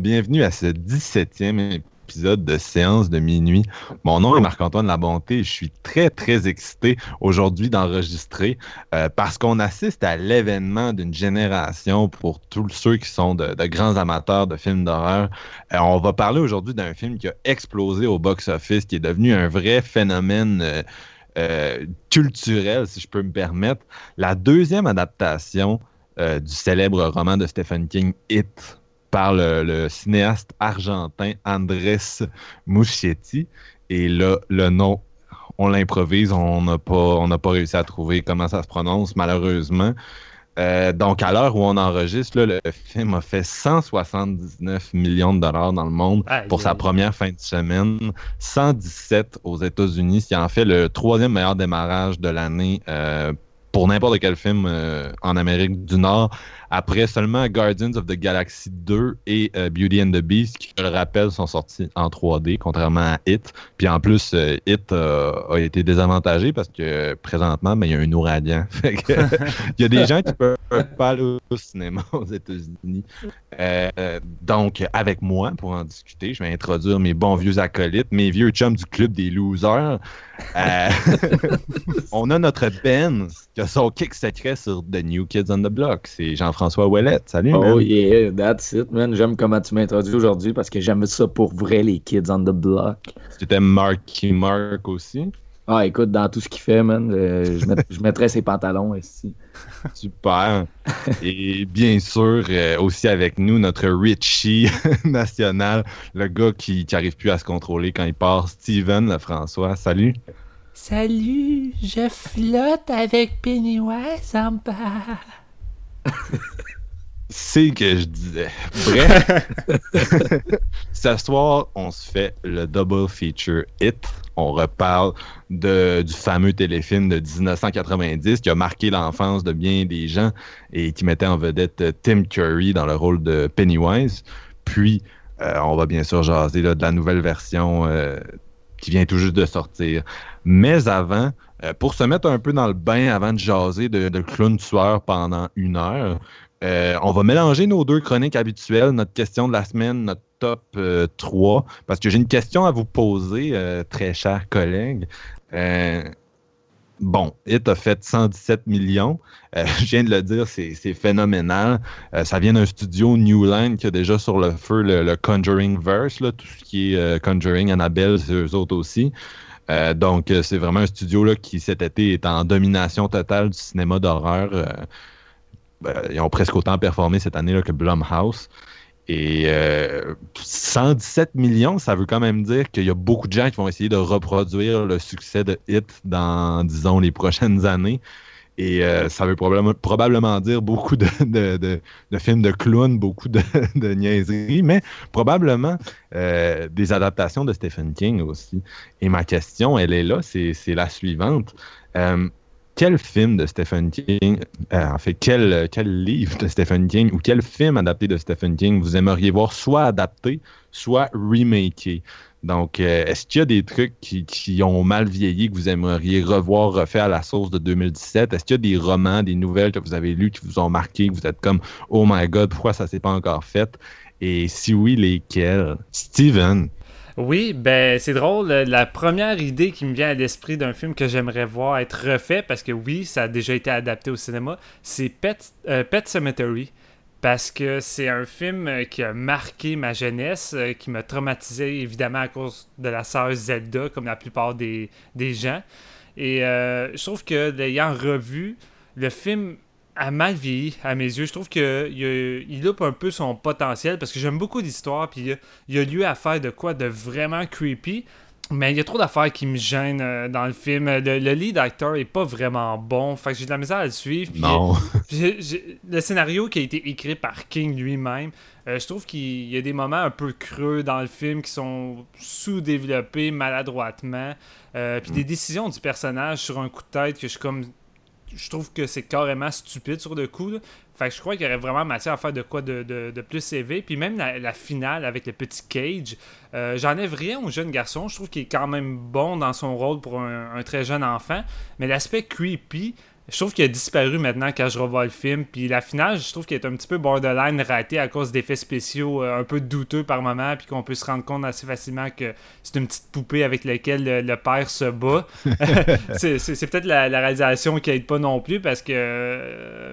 Bienvenue à ce 17e épisode de Séance de minuit. Mon nom est Marc-Antoine Labonté et je suis très très excité aujourd'hui d'enregistrer euh, parce qu'on assiste à l'événement d'une génération pour tous ceux qui sont de, grands amateurs de films d'horreur. Euh, on va parler aujourd'hui d'un film qui a explosé au box-office, qui est devenu un vrai phénomène. Euh, culturel, si je peux me permettre. La deuxième adaptation du célèbre roman de Stephen King, It, par le, cinéaste argentin Andrés Muschietti. Et là, le nom, on l'improvise, on n'a pas, pas réussi à trouver comment ça se prononce, malheureusement. Euh, donc, à l'heure où on enregistre, le film a fait 179 millions de dollars dans le monde pour sa première fin de semaine, 117 aux États-Unis, ce qui en fait le troisième meilleur démarrage de l'année euh, pour n'importe quel film euh, en Amérique du Nord, après seulement Guardians of the Galaxy 2 et euh, Beauty and the Beast, qui, je le rappelle, sont sortis en 3D, contrairement à Hit. Puis en plus, euh, Hit a été désavantagé parce que présentement, ben, il y a un ouragan. il y a des gens qui peuvent pas aller au cinéma aux États-Unis. donc, avec moi, pour en discuter, je vais introduire mes bons vieux acolytes, mes vieux chums du club des losers. on a notre Ben qui a son kick secret sur The New Kids on the Block. C'est Jean-François Ouellette. Salut, Oh yeah, that's it, man. J'aime comment tu m'introduis aujourd'hui parce que j'aime ça pour vrai, les Kids on the Block. C'était Marky Mark aussi. Ah, écoute, dans tout ce qu'il fait, man, euh, je, mettrais ses pantalons ici. Super. Et bien sûr, euh, aussi avec nous, notre Richie national, le gars qui n'arrive plus à se contrôler quand il part, Steven François. Salut. Salut, je flotte avec Pennywise en bas. C'est que je disais. Bref, ce soir, on se fait le double feature hit. On reparle de, du fameux téléfilm de 1990 qui a marqué l'enfance de bien des gens et qui mettait en vedette Tim Curry dans le rôle de Pennywise. Puis, euh, on va bien sûr jaser de la nouvelle version euh, qui vient tout juste de sortir. Mais avant, euh, pour se mettre un peu dans le bain avant de jaser de, de clown tueur pendant une heure, euh, on va mélanger nos deux chroniques habituelles, notre question de la semaine, notre top 3, euh, parce que j'ai une question à vous poser, très chers collègues. Bon, It a fait 117 millions. je viens de le dire, c'est phénoménal. ça vient d'un studio New Line qui a déjà sur le feu le, Conjuring Verse, tout ce qui est Conjuring, Annabelle, c'est eux autres aussi. Euh, donc, euh, c'est vraiment un studio là, qui, cet été, est en domination totale du cinéma d'horreur. Euh, ben, ils ont presque autant performé cette année là, que Blumhouse. Et 117 millions, ça veut quand même dire qu'il y a beaucoup de gens qui vont essayer de reproduire le succès de Hit dans, disons, les prochaines années. Et euh, ça veut probablement, dire beaucoup de, films de clowns, beaucoup de, niaiseries, mais probablement euh, des adaptations de Stephen King aussi. Et ma question, elle est là, c'est la suivante. Euh, quel film de Stephen King, en fait, quel, quel livre de Stephen King ou quel film adapté de Stephen King vous aimeriez voir soit adapté, soit remaké? Donc, euh, est-ce qu'il y a des trucs qui, ont mal vieilli que vous aimeriez revoir refait à la source de 2017? Est-ce qu'il y a des romans, des nouvelles que vous avez lues qui vous ont marqué, que vous êtes comme Oh my God, pourquoi ça s'est pas encore fait? Et si oui, lesquels? Steven? Oui, ben c'est drôle. La première idée qui me vient à l'esprit d'un film que j'aimerais voir être refait, parce que oui, ça a déjà été adapté au cinéma, c'est Pet, euh, Pet Cemetery parce que c'est un film euh, qui a marqué ma jeunesse, euh, qui m'a traumatisé évidemment à cause de la sœur Zelda, comme la plupart des, gens. Et euh, je trouve que l'ayant revu, le film a mal vieilli à mes yeux. Je trouve qu'il il loupe un peu son potentiel parce que j'aime beaucoup l'histoire. Puis il y, a, lieu à faire de quoi de vraiment creepy. Mais il y a trop d'affaires qui me gênent euh, dans le film. Le, lead actor est pas vraiment bon. Fait que j'ai de la misère à le suivre. non. le scénario qui a été écrit par King lui-même, euh, je trouve qu'il y a des moments un peu creux dans le film qui sont sous-développés maladroitement. Euh, puis des mm. décisions du personnage sur un coup de tête que je suis comme je trouve que c'est carrément stupide sur le coup. Fait que je crois qu'il y aurait vraiment matière à faire de quoi de, de, plus élevé. Puis même la, finale avec le petit Cage, euh, j'enlève rien au jeune garçon. Je trouve qu'il est quand même bon dans son rôle pour un très jeune enfant. Mais l'aspect creepy, je trouve qu'il a disparu maintenant quand je revois le film. Puis la finale, je trouve qu'il est un petit peu borderline raté à cause d'effets spéciaux euh, un peu douteux par moment, puis qu'on peut se rendre compte assez facilement que c'est une petite poupée avec laquelle le, père se bat. c'est peut-être la, réalisation qui aide pas non plus parce que euh,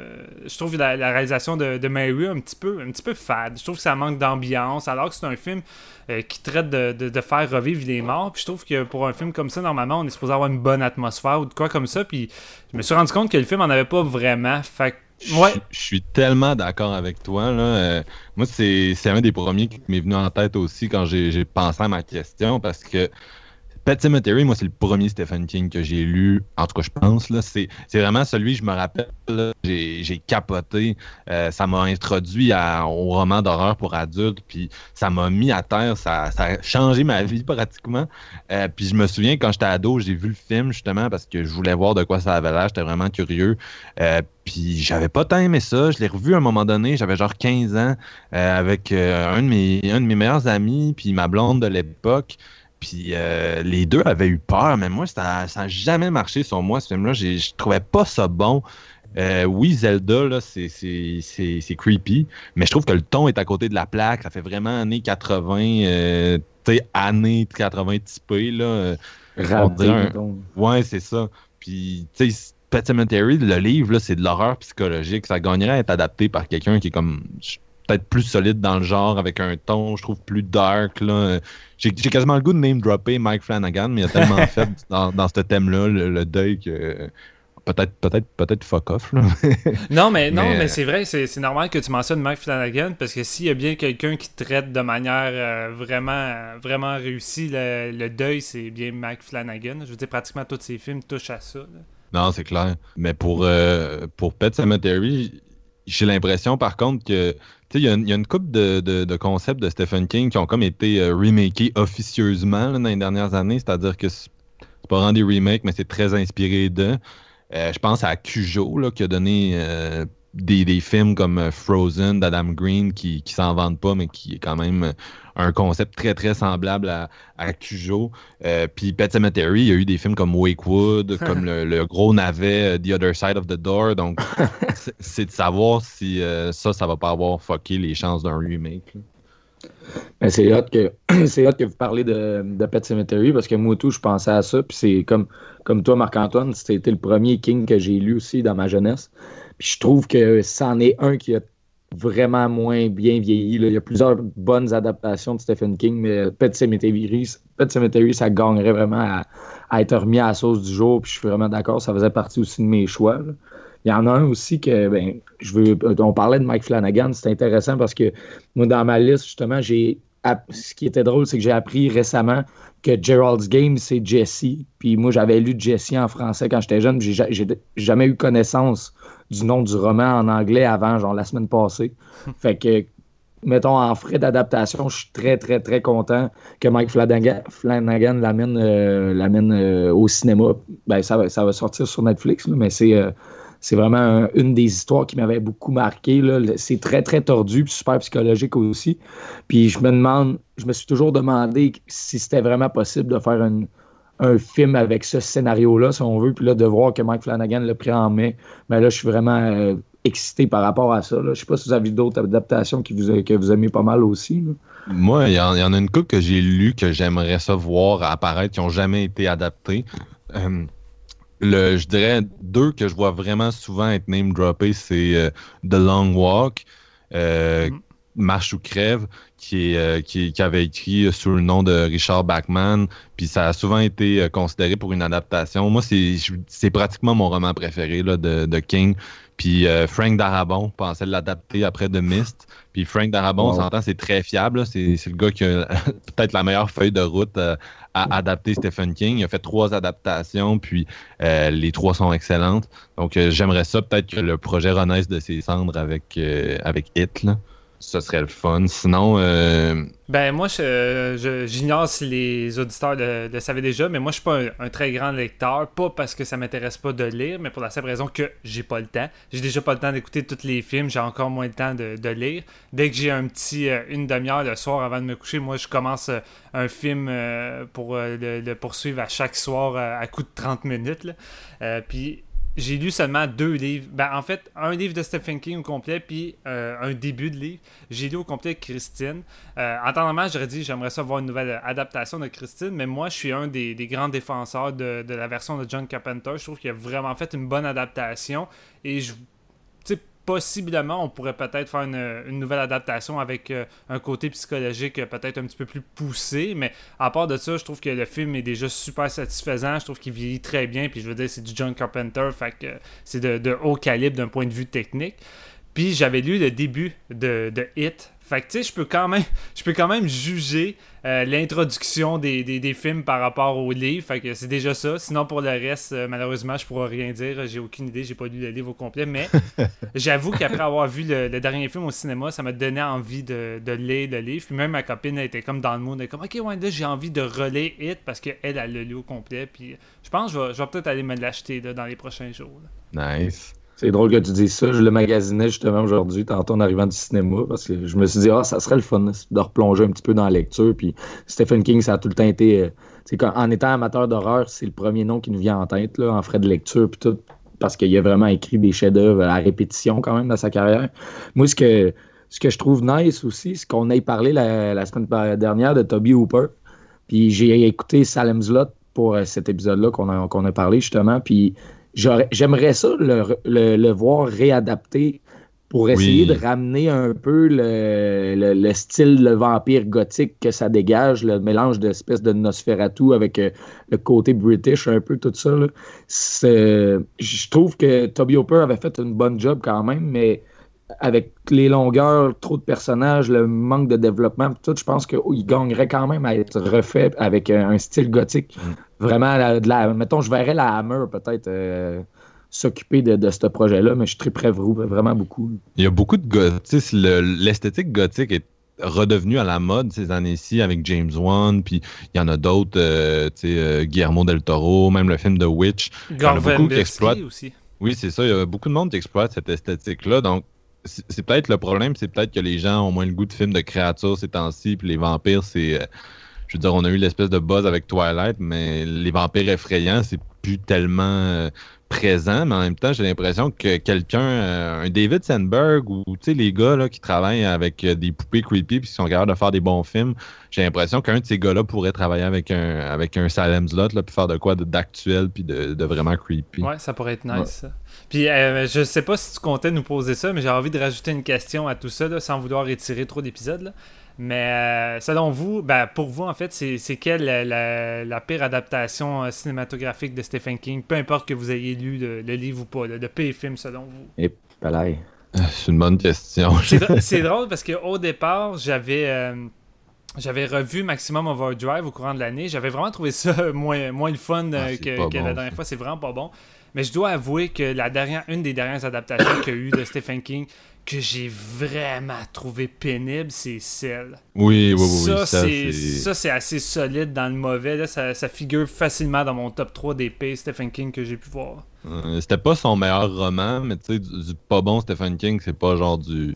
je trouve la, la réalisation de, de, Mary un petit peu un petit peu fade. Je trouve que ça manque d'ambiance alors que c'est un film euh, qui traite de, faire revivre les morts. Puis je trouve que pour un film comme ça, normalement, on est supposé avoir une bonne atmosphère ou de quoi comme ça. Puis je me suis rendu compte que le film en avait pas vraiment. Fait Ouais. Je, suis tellement d'accord avec toi. Là. Euh, moi, c'est un des premiers qui m'est venu en tête aussi quand j'ai pensé à ma question parce que Pet Cemetery, moi, c'est le premier Stephen King que j'ai lu, en tout cas, je pense. Là, c'est, vraiment celui, je me rappelle, j'ai, capoté. Euh, ça m'a introduit au roman d'horreur pour adultes, puis ça m'a mis à terre. Ça, a changé ma vie pratiquement. Euh, puis je me souviens, quand j'étais ado, j'ai vu le film justement parce que je voulais voir de quoi ça avait l'air. J'étais vraiment curieux. Euh, puis j'avais pas tant aimé ça. Je l'ai revu à un moment donné, j'avais genre 15 ans, avec un, de mes, un de mes meilleurs amis, puis ma blonde de l'époque. Puis euh, les deux avaient eu peur, mais moi, ça n'a jamais marché sur moi, ce film-là. Je trouvais pas ça bon. Euh, oui, Zelda, c'est creepy, mais je trouve que le ton est à côté de la plaque. Ça fait vraiment années 80, euh, tu sais, années 80 typées, là. Ouais, c'est ça. Puis, tu sais, Pet Cemetery, le livre, c'est de l'horreur psychologique. Ça gagnerait à être adapté par quelqu'un qui est comme peut-être plus solide dans le genre, avec un ton, je trouve, plus dark. Là. J'ai, quasiment le goût de name dropper Mike Flanagan, mais il a tellement fait dans, dans ce thème-là le, deuil que peut-être peut-être peut-être fuck off non mais non mais, c'est vrai c'est, normal que tu mentionnes Mike Flanagan parce que s'il y a bien quelqu'un qui traite de manière euh, vraiment vraiment réussie le, deuil c'est bien Mike Flanagan je veux dire pratiquement tous ses films touchent à ça non c'est clair mais pour euh, pour Pet Cemetery j'ai l'impression par contre que il y, a une couple de, concepts de Stephen King qui ont comme été euh, remakés officieusement dans les dernières années, c'est-à-dire que c'est pas vraiment des remakes, mais c'est très inspiré de. Euh, je pense à Cujo qui a donné euh, des, films comme Frozen d'Adam Green qui, qui s'en vendent pas, mais qui est quand même un concept très très semblable à, à Cujo. Euh, puis Pet Cemetery, il y a eu des films comme Wakewood, comme le, gros navet euh, The Other Side of the Door. Donc, c'est de savoir si euh, ça, ça va pas avoir fucké les chances d'un remake. c'est hot que c'est que vous parlez de, de, Pet Cemetery parce que moi tout je pensais à ça puis c'est comme comme toi Marc-Antoine c'était le premier King que j'ai lu aussi dans ma jeunesse je trouve que c'en est un qui a vraiment moins bien vieilli. Il y a plusieurs bonnes adaptations de Stephen King, mais Pet Cemetery, ça gagnerait vraiment à, être remis à la sauce du jour. Puis je suis vraiment d'accord, ça faisait partie aussi de mes choix. Il y en a un aussi que, ben, je veux, on parlait de Mike Flanagan, c'est intéressant parce que moi, dans ma liste, justement, j'ai ce qui était drôle, c'est que j'ai appris récemment que Gerald's Game, c'est Jesse. Puis moi, j'avais lu Jesse en français quand j'étais jeune, j'ai jamais eu connaissance du nom du roman en anglais avant, genre la semaine passée. fait que, mettons, en frais d'adaptation, je suis très, très, très content que Mike Flanagan, l'amène euh, euh, au cinéma. Ben, ça, va, ça va sortir sur Netflix, mais c'est. Euh, c'est vraiment une des histoires qui m'avait beaucoup marqué. C'est très, très tordu, puis super psychologique aussi. Puis je me demande, je me suis toujours demandé si c'était vraiment possible de faire un film avec ce scénario-là, si on veut. Puis là, de voir que Mike Flanagan l'a pris en main, mais là, je suis vraiment euh, excité par rapport à ça. Je ne sais pas si vous avez d'autres adaptations qui vous, que vous aimez pas mal aussi. Moi, il y, en a une couple que j'ai lu que j'aimerais ça voir apparaître qui n'ont jamais été adaptés. Euh, le, je dirais deux que je vois vraiment souvent être name droppés, c'est euh, The Long Walk. Mm-hmm. Marche ou crève, qui, est, euh, qui, qui, avait écrit sous le nom de Richard Bachman, puis ça a souvent été euh, considéré pour une adaptation. Moi, c'est pratiquement mon roman préféré là, de, de King. Puis euh, Frank Darabon pensait l'adapter après The Mist. Puis Frank Darabon, on s'entend, c'est très fiable. C'est le gars qui a peut-être la meilleure feuille de route à adapter Stephen King. Il a fait trois adaptations, puis les trois sont excellentes. Donc j'aimerais ça peut-être que le projet renaisse de ses cendres avec. Là ce serait le fun. Sinon. Euh... Ben, moi, j'ignore si les auditeurs le, savaient déjà, mais moi, je suis pas un, très grand lecteur. Pas parce que ça m'intéresse pas de lire, mais pour la simple raison que j'ai pas le temps. J'ai déjà pas le temps d'écouter tous les films, j'ai encore moins le temps de, lire. Dès que j'ai un petit euh, une demi-heure le soir avant de me coucher, moi, je commence euh, un film pour le, poursuivre à chaque soir à coup de 30 minutes. Puis j'ai lu seulement deux livres. Ben, en fait, un livre de Stephen King au complet, puis euh, un début de livre. J'ai lu au complet Christine. Euh, en temps normal, j'aurais dit j'aimerais ça voir une nouvelle adaptation de Christine, mais moi, je suis un des, grands défenseurs de, de, la version de John Carpenter. Je trouve qu'il a vraiment fait une bonne adaptation. Et je possiblement, on pourrait peut-être faire une, nouvelle adaptation avec euh, un côté psychologique euh, peut-être un petit peu plus poussé. Mais à part de ça, je trouve que le film est déjà super satisfaisant. Je trouve qu'il vieillit très bien. Puis je veux dire, c'est du John Carpenter. Fait que c'est de, haut calibre d'un point de vue technique. Puis j'avais lu le début de, de Hit fait que tu sais, je peux quand même je peux quand même juger euh, l'introduction des, films par rapport au livre. Fait que c'est déjà ça. Sinon pour le reste, euh, malheureusement, je pourrais rien dire. J'ai aucune idée, j'ai pas lu le livre au complet. Mais j'avoue qu'après avoir vu le, dernier film au cinéma, ça m'a donné envie de, lire le livre. Puis même ma copine était comme dans le monde, elle était comme Ok Wanda, j'ai envie de relire It parce qu'elle elle a le lu au complet. Puis je pense que je vais, peut-être aller me l'acheter dans les prochains jours. Nice. C'est drôle que tu dises ça. Je le magasinais justement aujourd'hui, tantôt en arrivant du cinéma, parce que je me suis dit, ah, ça serait le fun de replonger un petit peu dans la lecture. Puis Stephen King, ça a tout le temps été. Euh, en étant amateur d'horreur, c'est le premier nom qui nous vient en tête, là, en frais de lecture, puis tout, parce qu'il a vraiment écrit des chefs-d'œuvre à répétition quand même dans sa carrière. Moi, ce que, ce que je trouve nice aussi, c'est qu'on ait parlé la, semaine dernière de Toby Hooper. Puis j'ai écouté Salem's Lot pour euh, cet épisode-là qu'on a, a parlé justement. Puis J'aimerais ça le, voir réadapté pour essayer de ramener un peu le, style le vampire gothique que ça dégage, le mélange d'espèces de Nosferatu avec euh, le côté british, un peu tout ça. Je trouve que Toby Hopper avait fait une bonne job quand même, mais avec les longueurs, trop de personnages, le manque de développement, tout, je pense qu'il gagnerait quand même à être refait avec un style gothique. Mm. Vraiment, de la, mettons, je verrais la Hammer peut-être euh, s'occuper de, ce projet-là, mais je suis très prêt vraiment beaucoup. Il y a beaucoup de gothique. L'esthétique gothique est redevenu à la mode ces années-ci avec James Wan, puis il y en a d'autres, euh, tu sais, euh, Guillermo del Toro, même le film The Witch. Il y en a beaucoup qui exploitent. Aussi. Oui, c'est ça. Il y a beaucoup de monde qui exploite cette esthétique-là. Donc, c'est peut-être le problème, c'est peut-être que les gens ont moins le goût de films de créatures ces temps-ci, puis les vampires, c'est. Euh, je veux dire, on a eu l'espèce de buzz avec Twilight, mais les vampires effrayants, c'est plus tellement euh, présent, mais en même temps, j'ai l'impression que quelqu'un, euh, un David Sandberg ou les gars là, qui travaillent avec des poupées creepy puis qui sont capables de faire des bons films, j'ai l'impression qu'un de ces gars-là pourrait travailler avec un avec un Salem Slot là, puis faire de quoi d'actuel puis de, vraiment creepy. Ouais, ça pourrait être nice. Puis euh, je sais pas si tu comptais nous poser ça, mais j'ai envie de rajouter une question à tout ça, sans vouloir étirer trop d'épisodes. Mais euh, selon vous, ben, pour vous, en fait, c'est quelle la, pire adaptation euh, cinématographique de Stephen King, peu importe que vous ayez lu le, livre ou pas, le, pire film selon vous? Et C'est une bonne question. C'est drôle parce qu'au départ, j'avais j'avais revu Maximum Overdrive au courant de l'année. J'avais vraiment trouvé ça moins, moins le fun ah, que, la dernière fois. C'est vraiment pas bon. Mais je dois avouer que la dernière, une des dernières adaptations qu'il y a eu de Stephen King que j'ai vraiment trouvé pénible, c'est celle. Oui, oui, oui. Ça, c'est assez solide dans le mauvais. Ça, figure facilement dans mon top 3 des pays Stephen King que j'ai pu voir. Euh, c'était pas son meilleur roman, mais tu sais, du, pas bon Stephen King, c'est pas genre du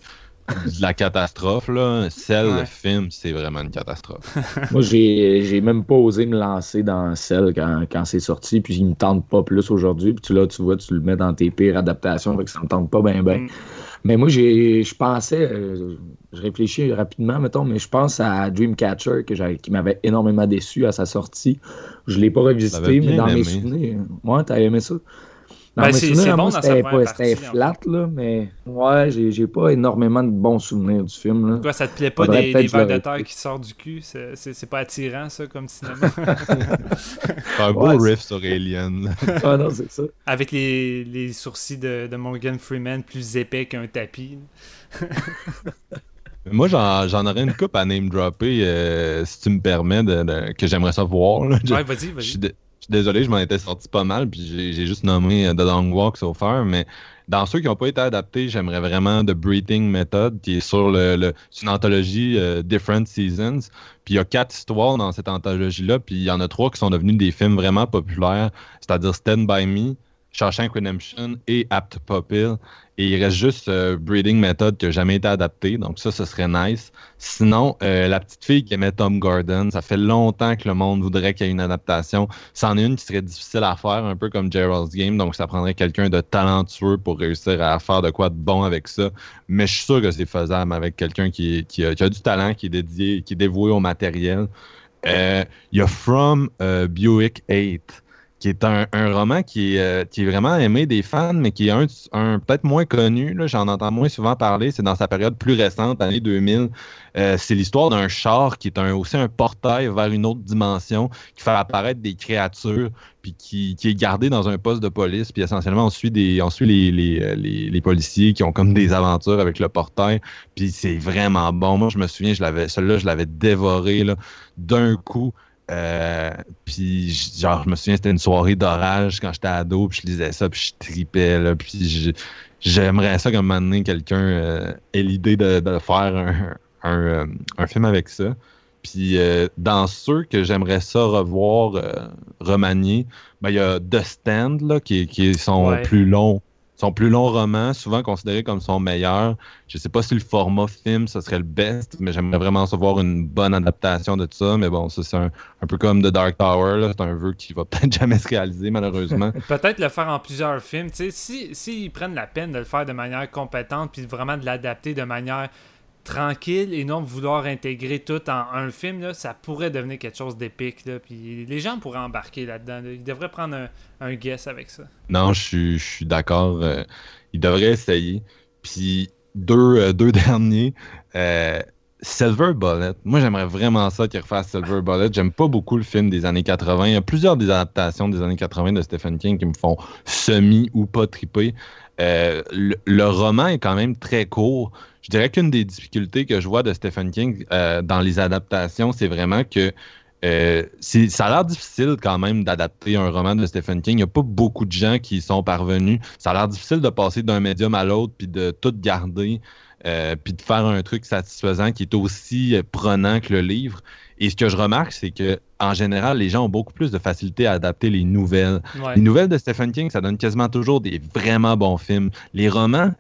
de la catastrophe, là. Celle, le film, c'est vraiment une catastrophe. Moi, j'ai même pas osé me lancer dans celle quand, quand c'est sorti, puis il me tente pas plus aujourd'hui. Puis là, tu vois, tu le mets dans tes pires adaptations, fait que ça me tente pas bien, bien. Mm. Mais moi, je pensais, euh, je réfléchis rapidement, mettons, mais je pense à Dreamcatcher que qui m'avait énormément déçu à sa sortie. Je l'ai pas revisité, mais dans mes souvenirs. Moi, t'as aimé ça? Dans Ben, mes c'est- souvenirs, bon c'était flat, là, mais ouais, j'ai j'ai pas énormément de bons souvenirs du film. Là. Quoi, ça te plaît pas Faudrait des, des vers de terre qui sortent du cul? C'est c'est- c'est pas attirant, ça, comme cinéma? C'est un beau Ouais, c'est- riff sur Alien. ah non, c'est ça. Avec les, les sourcils de, de Morgan Freeman plus épais qu'un tapis. Moi, j'en j'en aurais une coupe à name dropper, euh, si tu me permets, de, de- que j'aimerais ça voir. là. Je- Ouais, vas-y, vas-y. Je suis désolé, je m'en étais sorti pas mal, puis j'ai juste nommé euh, The Long Walk so far, mais dans ceux qui n'ont pas été adaptés, j'aimerais vraiment The Breathing Method, qui est sur le, une anthologie euh, Different Seasons. Puis il y a quatre histoires dans cette anthologie-là, puis il y en a trois qui sont devenus des films vraiment populaires, c'est-à-dire Stand By Me, Shawshank Redemption et Apt Pupil. Et il reste juste euh, Breeding Method qui n'a jamais été adapté, donc ça, ce serait nice. Sinon, euh, la petite fille qui aimait Tom Gordon, ça fait longtemps que le monde voudrait qu'il y ait une adaptation. C'en est une qui serait difficile à faire, un peu comme Gerald's Game, donc ça prendrait quelqu'un de talentueux pour réussir à faire de quoi de bon avec ça. Mais je suis sûr que c'est faisable avec quelqu'un qui, qui a, du talent, qui est dédié, qui est dévoué au matériel. Euh, Il y a From Buick 8 qui est un, roman qui est, euh, qui est vraiment aimé des fans, mais qui est un, un peut-être moins connu. J'en entends moins souvent parler. C'est dans sa période plus récente, année 2000. Euh, c'est l'histoire d'un char qui est un, aussi un portail vers une autre dimension, qui fait apparaître des créatures, puis qui, est gardé dans un poste de police. Puis essentiellement, on suit, euh, les, policiers qui ont comme des aventures avec le portail. Puis c'est vraiment bon. Moi, je me souviens, je l'avais, celui-là, je l'avais dévoré d'un coup. Euh, puis genre je me souviens c'était une soirée d'orage quand j'étais ado puis je lisais ça puis je tripais là puis j'aimerais ça comme un moment donné quelqu'un euh, ait l'idée de, de faire un, un, euh, un film avec ça puis euh, dans ceux que j'aimerais ça revoir remanier ben, il y a The Stand là, qui, qui Ouais. plus longs son plus long roman, souvent considéré comme son meilleur. Je sais pas si le format film, ce serait le best, mais j'aimerais vraiment savoir une bonne adaptation de ça. Mais bon, c'est un, un peu comme The Dark Tower. C'est un vœu qui va peut-être jamais se réaliser, malheureusement. Peut-être le faire en plusieurs films. Sais, si, s'ils prennent la peine de le faire de manière compétente, puis vraiment de l'adapter de manière tranquille et non vouloir intégrer tout en un film, ça pourrait devenir quelque chose d'épique. Puis les gens pourraient embarquer là-dedans. là. Ils devraient prendre un, guess avec ça. non, je suis, d'accord. euh, il devrait essayer. Puis deux, euh, derniers. euh, Silver Bullet. Moi, j'aimerais vraiment ça qu'il refasse Silver Bullet. J'aime pas beaucoup le film des années 80. Il y a plusieurs des adaptations des années 80 de Stephen King qui me font semi ou pas triper. Le roman est quand même très court. Je dirais qu'une des difficultés que je vois de Stephen King euh, dans les adaptations, c'est vraiment que euh, ça a l'air difficile quand même d'adapter un roman de Stephen King. Il n'y a pas beaucoup de gens qui y sont parvenus. Ça a l'air difficile de passer d'un médium à l'autre puis de tout garder. euh, puis de faire un truc satisfaisant qui est aussi prenant que le livre. Et ce que je remarque, c'est que en général, les gens ont beaucoup plus de facilité à adapter les nouvelles. Ouais. Les nouvelles de Stephen King, ça donne quasiment toujours des vraiment bons films. Les romans,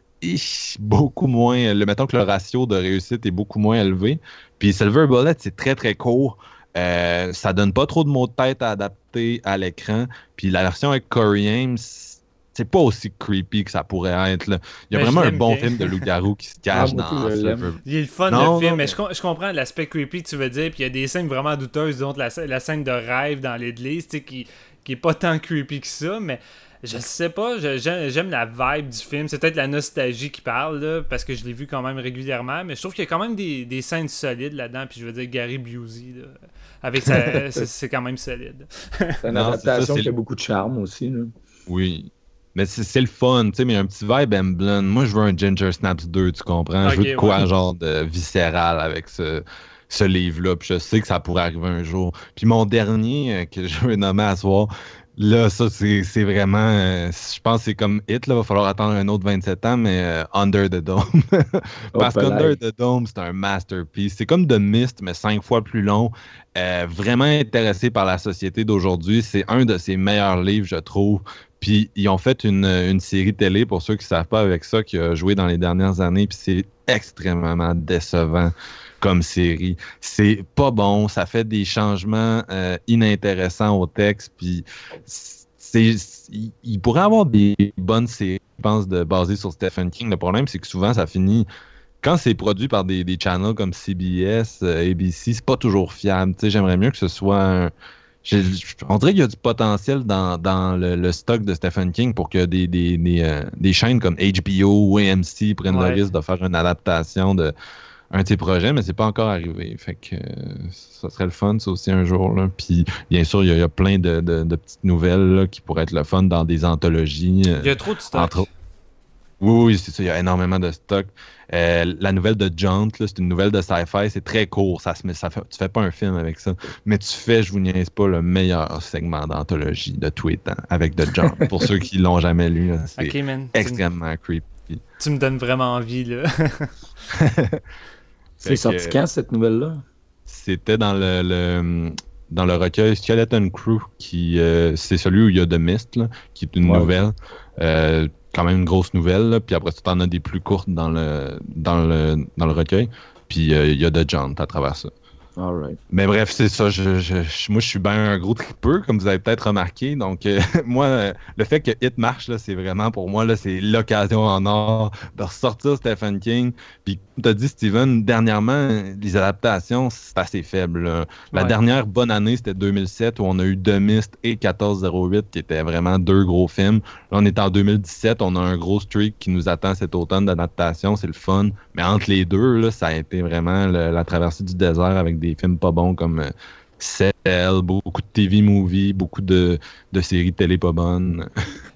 beaucoup moins. Le mettons que le ratio de réussite est beaucoup moins élevé. Puis Silver Bullet, c'est très très court. Euh, ça donne pas trop de mots de tête à adapter à l'écran. Puis la version avec Corey Haim, c'est pas aussi creepy que ça pourrait être. là. Il y a Mais vraiment un bon bien. film de loup-garou qui se cache Ah, dans. Silver Il est le fun Non, le film, non, mais mais- je, com- je comprends l'aspect creepy que tu veux dire. Puis il y a des scènes vraiment douteuses, dont la, scè- la scène de rêve dans l'église, tu sais, qui, qui est pas tant creepy que ça, mais je sais pas, j'aime la vibe du film. C'est peut-être la nostalgie qui parle, là, parce que je l'ai vu quand même régulièrement, mais je trouve qu'il y a quand même des, des scènes solides là-dedans. Puis je veux dire, Gary Busey, là, avec sa- c'est quand même solide. C'est une Non, c'est ça, adaptation qui a beaucoup de charme aussi. là. Oui. Mais c'est le fun, tu sais, mais un petit vibe Emblem. Moi, je veux un Ginger Snaps 2, tu comprends? je veux de quoi, ouais. genre, de viscéral avec ce, ce livre-là. Puis je sais que ça pourrait arriver un jour. Puis mon dernier euh, que je veux nommer à soir, là, ça, c'est vraiment. euh, je pense que c'est comme Hit, là. Va falloir attendre un autre 27 ans, mais euh, Under the Dome. Parce Oh, qu'Under the Dome, c'est un masterpiece. C'est comme The Mist, mais cinq fois plus long. Euh, vraiment intéressé par la société d'aujourd'hui. C'est un de ses meilleurs livres, je trouve. Puis ils ont fait une, une série télé, pour ceux qui ne savent pas, avec ça, qui a joué dans les dernières années. Puis c'est extrêmement décevant comme série. C'est pas bon, ça fait des changements euh, inintéressants au texte. Puis c'est, il, pourrait avoir des bonnes séries, je pense, de, basées sur Stephen King. Le problème, c'est que souvent, ça finit quand c'est produit par des, des channels comme CBS, euh, ABC, c'est pas toujours fiable. Tu sais, j'aimerais mieux que ce soit un- on dirait qu'il y a du potentiel dans, le, stock de Stephen King pour que des, des, chaînes comme HBO ou AMC prennent le risque de faire une adaptation de un de ses projets, mais c'est pas encore arrivé. Fait que ça serait le fun, ça aussi, un jour. Là. Puis, bien sûr, il y, a plein de, petites nouvelles qui pourraient être le fun dans des anthologies. Il y a trop de stock. Oui, oui, c'est ça. Il y a énormément de stock. Euh, la nouvelle de Jaunt, c'est une nouvelle de sci-fi. C'est très court. Ça, ça fait, tu fais pas un film avec ça. Mais tu fais, je vous niaise pas, le meilleur segment d'anthologie de Tweet hein, avec The Jaunt. Pour ceux qui l'ont jamais lu, c'est extrêmement creepy. Tu me donnes vraiment envie, là. C'est sorti quand cette nouvelle-là? C'était dans le, dans le recueil Skeleton Crew, qui euh, c'est celui où il y a The Mist, qui est une nouvelle. Euh, quand même une grosse nouvelle, puis après tu en as des plus courtes dans le dans le, dans le recueil. Puis euh, il y a The Jaunt à travers ça. Mais bref, c'est ça. Je, moi, je suis bien un gros tripeux, comme vous avez peut-être remarqué. Donc, euh, moi, le fait que Hit marche, c'est vraiment pour moi, c'est l'occasion en or de ressortir Stephen King. Puis, comme tu as dit, Steven, dernièrement, les adaptations, c'est assez faible. La dernière bonne année, c'était 2007, où on a eu The Mist et 1408, qui étaient vraiment deux gros films. Là, on est en 2017, on a un gros streak qui nous attend cet automne d'adaptation. C'est le fun. Mais entre les deux, là, ça a été vraiment la traversée du désert avec des films pas bons comme euh, Cell, beaucoup de TV movies, beaucoup de, de séries télé pas bonnes.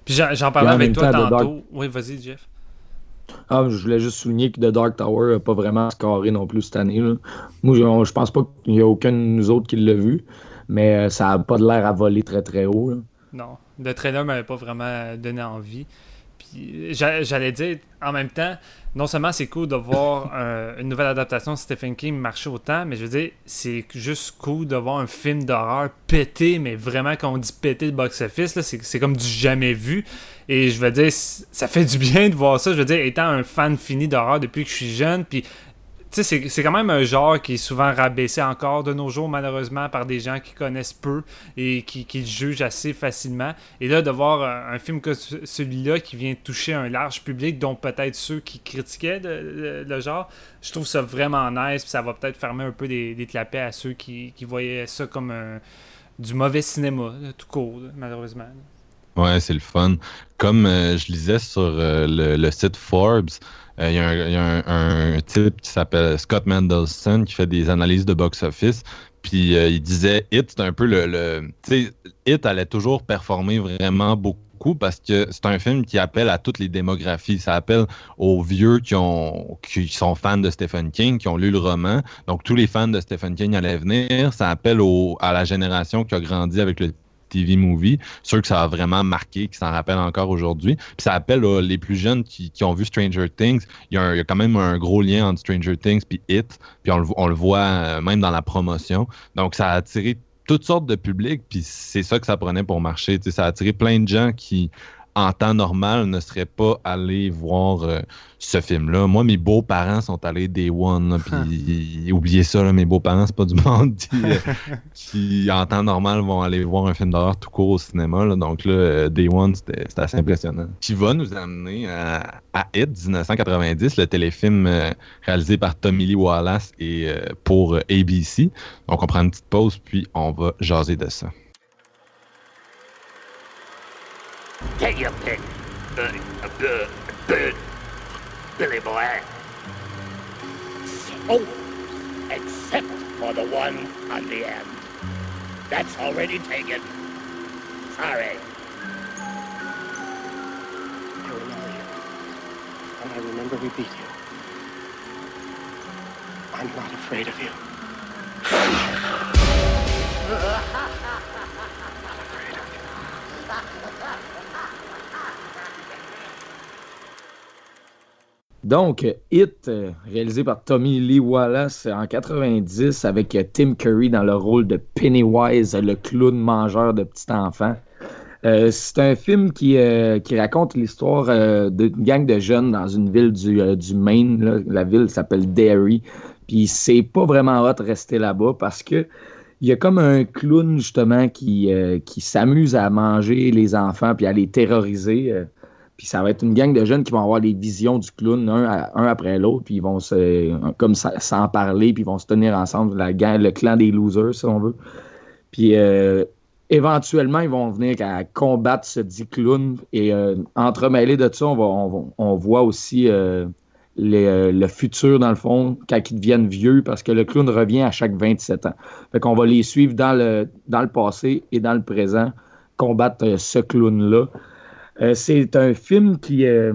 Puis j'en parlais avec toi tantôt. Oui, vas-y, Jeff. Ah, je voulais juste souligner que The Dark Tower n'a pas vraiment scoré non plus cette année. Moi, je, pense pas qu'il y a aucun de nous autres qui l'a vu, mais euh, ça n'a pas de l'air à voler très très haut. Non, le trailer m'avait pas vraiment donné envie. Puis j'allais dire, en même temps, non seulement c'est cool de voir une nouvelle adaptation de Stephen King marcher autant, mais je veux dire, c'est juste cool de voir un film d'horreur péter, mais vraiment quand on dit péter le box-office, c'est comme du jamais vu. Et je veux dire, ça fait du bien de voir ça. Je veux dire, étant un fan fini d'horreur depuis que je suis jeune, puis c'est quand même un genre qui est souvent rabaissé encore de nos jours, malheureusement, par des gens qui connaissent peu et qui, le jugent assez facilement. Et là, de voir un, film comme celui-là qui vient toucher un large public, dont peut-être ceux qui critiquaient le, genre, je trouve ça vraiment nice. Puis ça va peut-être fermer un peu des, des clapets à ceux qui, qui voyaient ça comme du mauvais cinéma, tout court, malheureusement. Ouais, c'est le fun. Comme euh, je lisais sur euh, le, site Forbes, il y a, un, type qui s'appelle Scott Mendelson qui fait des analyses de box-office. Puis il disait Hit, c'est un peu le. tu sais, Hit allait toujours performer vraiment beaucoup parce que c'est un film qui appelle à toutes les démographies. Ça appelle aux vieux qui, ont, qui sont fans de Stephen King, qui ont lu le roman. Donc, tous les fans de Stephen King allaient venir. Ça appelle au, à la génération qui a grandi avec le TV movie, ceux que ça a vraiment marqué, qui s'en rappellent encore aujourd'hui. Puis ça appelle les plus jeunes qui, ont vu Stranger Things. Il y, a quand même un gros lien entre Stranger Things et It, puis on le, voit euh, même dans la promotion. Donc ça a attiré toutes sortes de publics, puis c'est ça que ça prenait pour marcher. ça a attiré plein de gens qui en temps normal, ne serait pas allé voir euh, ce film-là. Moi, mes beaux-parents sont allés Day One, puis oubliez ça, mes beaux-parents, c'est pas du monde euh, qui, en temps normal, vont aller voir un film d'horreur tout court au cinéma. donc là, euh, Day One, c'était assez impressionnant. Qui va nous amener à, à It 1990, le téléfilm réalisé par Tommy Lee Wallace et pour ABC. Donc, on prend une petite pause, puis on va jaser de ça. Take your pick, uh, uh, bird, Billy boy. Oh, except for the one on the end. That's already taken. Sorry. I remember you. And I remember we beat you. I'm not afraid of you. Donc, Hit, euh, réalisé par Tommy Lee Wallace en 90 avec euh, Tim Curry dans le rôle de Pennywise, le clown mangeur de petits enfants. Euh, c'est un film qui, raconte l'histoire d'une gang de jeunes dans une ville du, Maine. La ville s'appelle Derry. Puis c'est pas vraiment hot de rester là-bas parce que il y a comme un clown justement qui, qui s'amuse à manger les enfants puis à les terroriser. Puis ça va être une gang de jeunes qui vont avoir les visions du clown un, après l'autre, puis ils vont se, comme s'en parler, puis ils vont se tenir ensemble, la gang, le clan des losers, si on veut. Puis euh, éventuellement, ils vont venir à combattre ce dit clown. Et euh, entremêlé de ça, on, voit aussi euh, le futur, dans le fond, quand ils deviennent vieux, parce que le clown revient à chaque 27 ans. Fait qu'on va les suivre dans le, dans le passé et dans le présent, combattre ce clown-là. Euh, c'est un film qui, euh,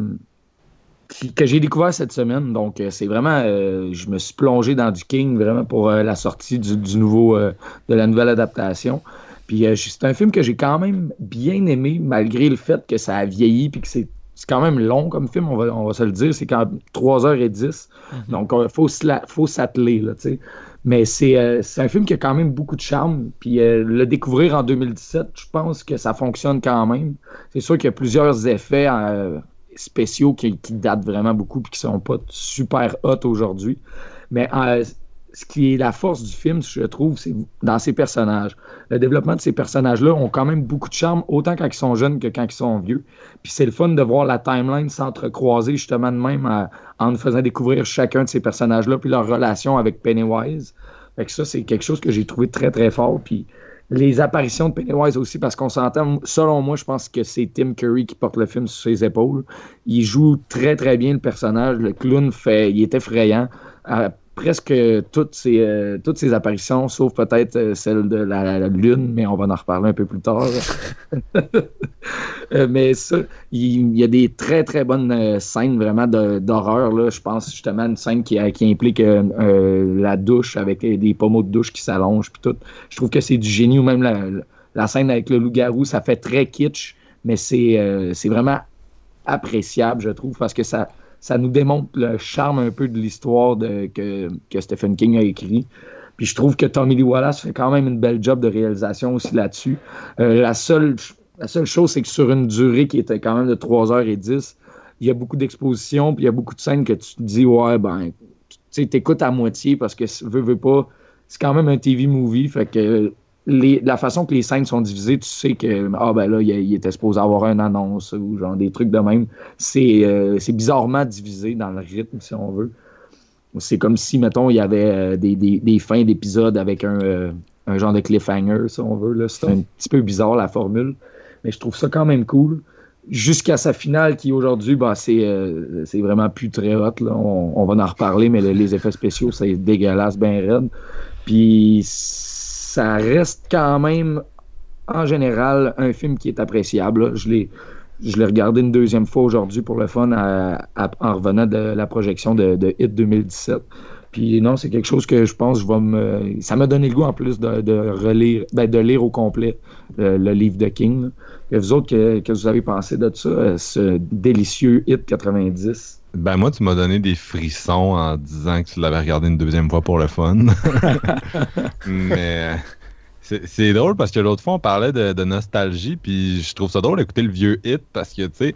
qui- que j'ai découvert cette semaine. Donc, euh, c'est vraiment. euh, je me suis plongé dans du King vraiment pour euh, la sortie du, du nouveau, euh, de la nouvelle adaptation. Puis, c'est un film que j'ai quand même bien aimé, malgré le fait que ça a vieilli puis que c'est. C'est quand même long comme film, on va, on va se le dire. C'est quand 3h10. Donc, il faut, s'atteler, là, tu sais. Mais c'est euh, un film qui a quand même beaucoup de charme. Puis euh, le découvrir en 2017, je pense que ça fonctionne quand même. C'est sûr qu'il y a plusieurs effets euh, spéciaux qui, qui datent vraiment beaucoup et qui sont pas super hot aujourd'hui. Mais euh, ce qui est la force du film, je trouve, c'est dans ses personnages. Le développement de ces personnages-là ont quand même beaucoup de charme, autant quand ils sont jeunes que quand ils sont vieux. Puis c'est le fun de voir la timeline s'entrecroiser justement de même à- en nous faisant découvrir chacun de ces personnages-là, puis leur relation avec Pennywise. Fait ça, c'est quelque chose que j'ai trouvé très, très fort. Puis les apparitions de Pennywise aussi, parce qu'on s'entend, selon moi, je pense que c'est Tim Curry qui porte le film sur ses épaules. Il joue très, très bien le personnage. Le clown, fait, il est effrayant. Euh, presque toutes ses, euh, toutes ses apparitions, sauf peut-être euh, celle de la, la lune, mais on va en reparler un peu plus tard. Euh, mais ça, il, il y a des très très bonnes scènes vraiment d'horreur. Je pense justement à une scène qui, qui implique euh, la douche avec des pommeaux de douche qui s'allongent puis tout. Je trouve que c'est du génie ou même la, la scène avec le loup-garou, ça fait très kitsch, mais c'est euh, c'est vraiment appréciable, je trouve, parce que ça, ça nous démontre le charme un peu de l'histoire que, Stephen King a écrit. Puis je trouve que Tommy Lee Wallace fait quand même une belle job de réalisation aussi là-dessus. Euh, la, seule, la seule chose, c'est que sur une durée qui était quand même de 3h10, il y a beaucoup d'expositions, puis il y a beaucoup de scènes que tu te dis, ouais, ben, tu sais, t'écoutes à moitié parce que, veux, veux pas, c'est quand même un TV movie, fait que la façon que les scènes sont divisées, tu sais que, ah ben là, il, il était supposé avoir une annonce ou genre des trucs de même. C'est euh, bizarrement divisé dans le rythme, si on veut. C'est comme si, mettons, il y avait euh, des, des- des fins d'épisodes avec un, euh, un genre de cliffhanger, si on veut. C'est un petit peu bizarre, la formule. Mais je trouve ça quand même cool. Jusqu'à sa finale, qui aujourd'hui, bah, c'est vraiment plus très hot. là. On, on va en reparler, mais le- les effets spéciaux, c'est dégueulasse, bien raide. Puis ça reste quand même, en général, un film qui est appréciable. Je l'ai je l'ai regardé une deuxième fois aujourd'hui pour le fun en revenant de la projection de, Hit 2017. Puis non, c'est quelque chose que je pense je vais me. Ça m'a donné le goût en plus de, relire, ben, de lire au complet euh, le livre de King. Et vous autres, que, que vous avez pensé de ça, euh, ce délicieux Hit 90? Ben moi, tu m'as donné des frissons en disant que tu l'avais regardé une deuxième fois pour le fun. Mais c'est drôle parce que l'autre fois, on parlait de, de nostalgie, puis je trouve ça drôle d'écouter le vieux hit parce que, tu sais,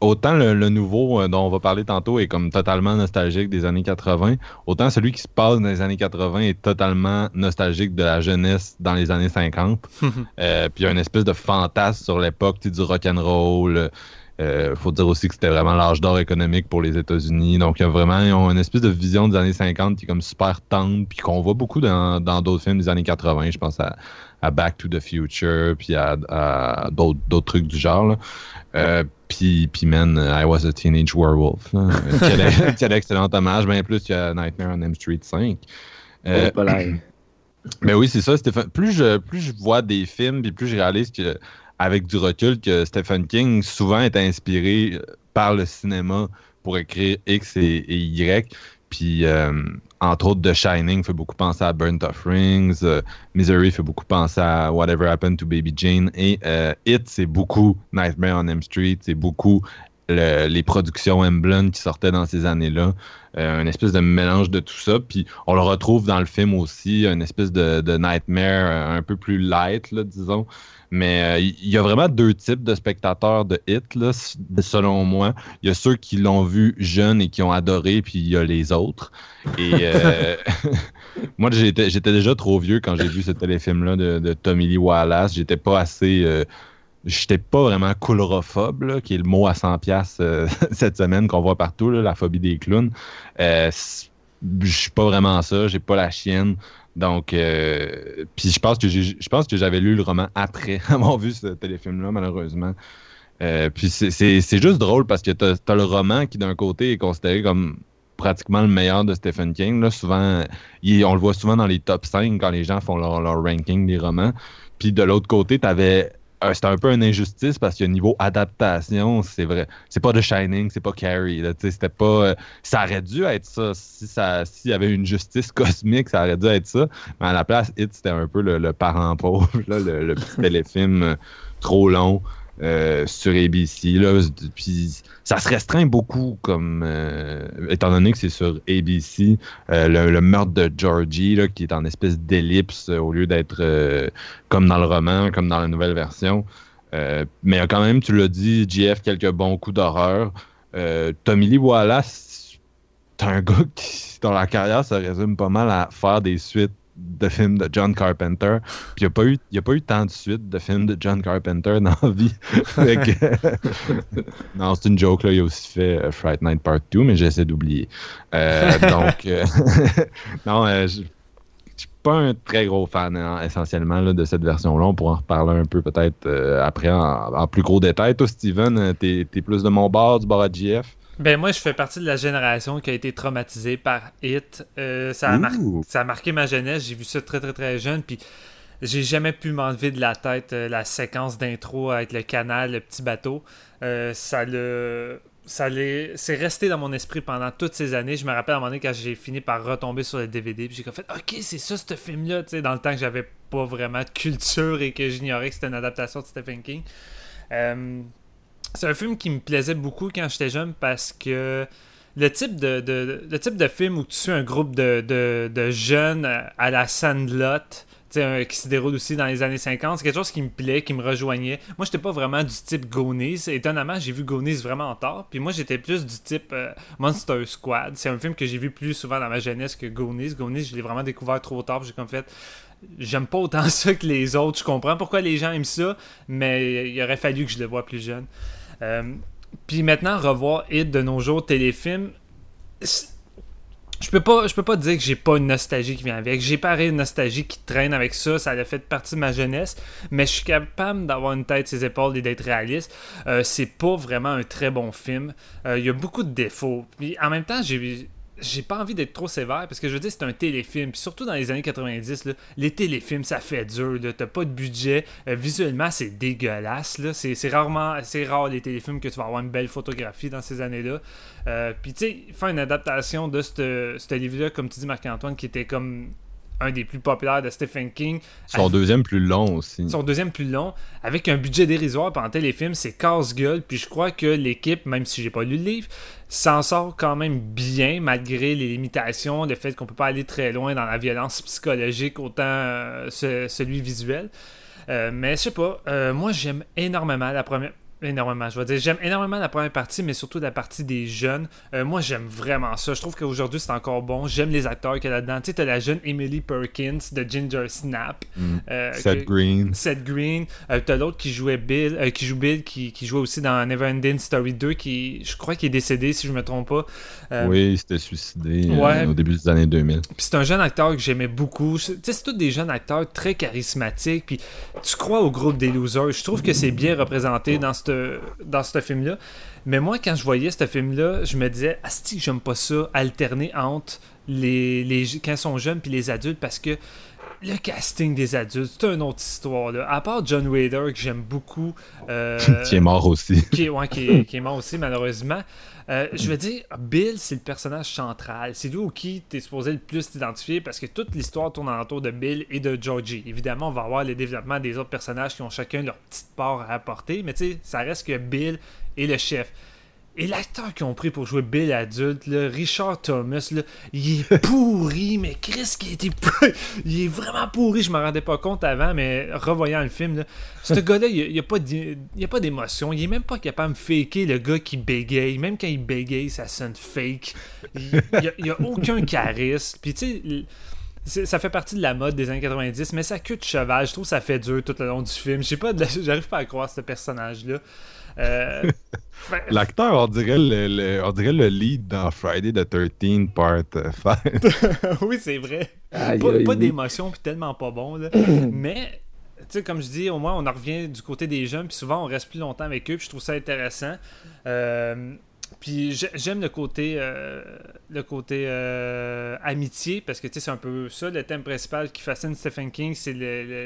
autant le, le nouveau euh, dont on va parler tantôt est comme totalement nostalgique des années 80, autant celui qui se passe dans les années 80 est totalement nostalgique de la jeunesse dans les années 50. Euh, puis il y a une espèce de fantasme sur l'époque du rock'n'roll. Euh, faut dire aussi que c'était vraiment l'âge d'or économique pour les États-Unis. Donc, il y a vraiment ils ont une espèce de vision des années 50 qui est comme super tendre, puis qu'on voit beaucoup dans dans d'autres films des années 80. Je pense à, à Back to the Future, puis à, à d'autres d'autres trucs du genre. là. Euh, puis, puis, man, I was a teenage werewolf. quel, quel excellent hommage. Bien plus qu'il y a Nightmare on Elm Street 5. Euh, Oh, pas l'air. mais oui, c'est ça. Plus je, plus je vois des films, puis plus je réalise que, avec du recul, que Stephen King souvent est inspiré euh, par le cinéma pour écrire X et, Y. Puis, euh, entre autres, The Shining fait beaucoup penser à Burnt of Rings. euh, Misery fait beaucoup penser à Whatever Happened to Baby Jane. Et euh, It, c'est beaucoup Nightmare on Elm Street. C'est beaucoup le- les productions Emblem qui sortaient dans ces années-là. Euh, une espèce de mélange de tout ça. Puis on le retrouve dans le film aussi, une espèce de, de nightmare un peu plus light, là, disons. Mais euh, il y a vraiment deux types de spectateurs de Hit, là, selon moi. Il y a ceux qui l'ont vu jeune et qui ont adoré, puis il y a les autres. Et euh, moi, j'étais j'étais déjà trop vieux quand j'ai vu ce téléfilm-là de, de Tommy Lee Wallace. J'étais pas assez. euh, J'étais pas vraiment coulrophobe, là, qui est le mot à 100$ piastres, euh, cette semaine qu'on voit partout, là, la phobie des clowns. Euh, je suis pas vraiment ça, j'ai pas la chienne. Donc, euh, puis je pense que je pense que j'avais lu le roman après avoir vu ce téléfilm-là, malheureusement. Euh, puis c'est- juste drôle parce que t'as as le roman qui, d'un côté, est considéré comme pratiquement le meilleur de Stephen King. Là, souvent, on le voit souvent dans les top 5 quand les gens font leur, leur ranking des romans. Puis de l'autre côté, t'avais euh, c'était un peu une injustice parce que niveau adaptation, c'est vrai. C'est pas The Shining, c'est pas Carrie. là, C'était pas. euh, ça aurait dû être ça. Si ça s'il y avait une justice cosmique, ça aurait dû être ça. Mais à la place, It, c'était un peu le, le parent pauvre, là, le, le petit téléfilm euh, trop long. Euh, sur ABC. Là, puis ça se restreint beaucoup, comme euh, étant donné que c'est sur ABC, euh, le, meurtre de Georgie, là, qui est en espèce d'ellipse au lieu d'être comme dans le roman, comme dans la nouvelle version. Mais quand même, tu l'as dit, JF, quelques bons coups d'horreur. Tommy Lee Wallace, c'est un gars qui, dont la carrière se résume pas mal à faire des suites de films de John Carpenter. Puis il n'y a, pas eu- y a pas eu tant de suites de films de John Carpenter dans la vie. Non, c'est une joke. Là. Il a aussi fait euh, Fright Night Part 2, mais j'essaie d'oublier. Euh, donc, euh, non, euh, je suis pas un très gros fan hein, essentiellement là, de cette version-là. On pourra en reparler un peu peut-être après en, en plus gros détail. Toi, Steven, t'es es plus de mon bord, du bord à JF? Ben moi, je fais partie de la génération qui a été traumatisée par Hit. Euh, ça, a mar- ça a marqué ma jeunesse. J'ai vu ça très très très jeune. Puis j'ai jamais pu m'enlever de la tête euh, la séquence d'intro avec le canal, le petit bateau. Euh, ça le. Ça l'est- c'est resté dans mon esprit pendant toutes ces années. Je me rappelle à un moment donné quand j'ai fini par retomber sur le DVD, puis j'ai fait OK, c'est ça ce film-là, tu sais, dans le temps que j'avais pas vraiment de culture et que j'ignorais que c'était une adaptation de Stephen King. Euh, c'est un film qui me plaisait beaucoup quand j'étais jeune parce que le type de, le type de film où tu suis un groupe de, de, jeunes à la Sandlot, qui se déroule aussi dans les années 50, c'est quelque chose qui me plaît, qui me rejoignait. Moi, j'étais pas vraiment du type Goonies. Étonnamment, j'ai vu Goonies vraiment tard. Puis moi, j'étais plus du type euh, Monster Squad. C'est un film que j'ai vu plus souvent dans ma jeunesse que Goonies. Goonies, je l'ai vraiment découvert trop tard. J'ai comme fait j'aime pas autant ça que les autres. Je comprends pourquoi les gens aiment ça, mais il aurait fallu que je le voie plus jeune. Euh, puis maintenant, revoir Hit de nos jours, téléfilm, je peux pas je peux pas dire que j'ai pas une nostalgie qui vient avec. J'ai pareil une nostalgie qui traîne avec ça, ça a fait partie de ma jeunesse, mais je suis capable d'avoir une tête ses épaules et d'être réaliste. Euh, c'est pas vraiment un très bon film. Euh, Il y a beaucoup de défauts. Puis en même temps, j'ai j'ai pas envie d'être trop sévère parce que je veux dire c'est un téléfilm puis surtout dans les années 90 là, les téléfilms ça fait dur t'as pas de budget. Euh, visuellement c'est dégueulasse c'est rarement c'est rare les téléfilms que tu vas avoir une belle photographie dans ces années là puis tu sais faire une adaptation de ce ce livre là comme tu dis Marc-Antoine qui était comme un des plus populaires de Stephen King Son deuxième plus long aussi. son deuxième plus long, avec un budget dérisoire pendant téléfilm, c'est casse-gueule. Puis je crois que l'équipe, même si j'ai pas lu le livre, s'en sort quand même bien malgré les limitations, le fait qu'on peut pas aller très loin dans la violence psychologique autant euh, ce- celui visuel. Euh, mais je sais pas, euh, moi j'aime énormément la première. Énormément, je vais dire. J'aime énormément la première partie, mais surtout la partie des jeunes. Euh, moi, j'aime vraiment ça. Je trouve qu'aujourd'hui, c'est encore bon. J'aime les acteurs qu'il y a là-dedans. Tu sais, t'as la jeune Emily Perkins de Ginger Snap. Mm. euh, Seth que- Green. Seth Green. Euh, T'as l'autre qui jouait Bill, euh, qui joue Bill, qui, qui jouait aussi dans Neverending Story 2, qui je crois qu'il est décédé si je me trompe pas. Oui, il s'était suicidé Ouais. au début des années 2000. Puis c'est un jeune acteur que j'aimais beaucoup. Tu sais, c'est tous des jeunes acteurs très charismatiques. Puis tu crois au groupe des losers. Je trouve que c'est bien représenté dans ce dans ce film-là. Mais moi, quand je voyais ce film-là, je me disais, Asti, j'aime pas ça, alterner entre les, les quand ils sont jeunes puis les adultes parce que le casting des adultes, c'est une autre histoire. Là. À part John Wader, que j'aime beaucoup. euh, Qui est mort aussi. qui est, ouais, qui est, qui est mort aussi, malheureusement. Euh, je veux dire, Bill, c'est le personnage central. C'est lui au qui tu es supposé le plus t'identifier parce que toute l'histoire tourne autour de Bill et de Georgie. Évidemment, on va avoir le développement des autres personnages qui ont chacun leur petite part à apporter, mais tu sais, ça reste que Bill est le chef. Et l'acteur qu'ils ont pris pour jouer Bill adulte, là, Richard Thomas, là, il est pourri, mais Chris qui pourri, il est vraiment pourri, je me rendais pas compte avant, mais revoyant le film, là, ce gars-là, il n'y a, pas d'é- il y a pas d'émotion, il est même pas capable de faker le gars qui bégaye, même quand il bégaye, ça sonne fake, il n'y a, aucun charisme, puis tu sais... ça fait partie de la mode des années 90, mais sa queue de cheval, je trouve que ça fait dur tout le long du film. J'ai pas J'arrive pas à croire ce personnage-là. Euh, L'acteur, on, dirait le, le- on dirait le lead dans Friday the 13 Part 5. oui, c'est vrai. Aïe, Pas, d'émotion, puis tellement pas bon. Là. Mais, tu sais, comme je dis, au moins, on en revient du côté des jeunes, puis souvent, on reste plus longtemps avec eux, puis je trouve ça intéressant. Euh, puis j'ai- j'aime le côté, euh, le côté euh, amitié, parce que, c'est un peu ça, le thème principal qui fascine Stephen King, c'est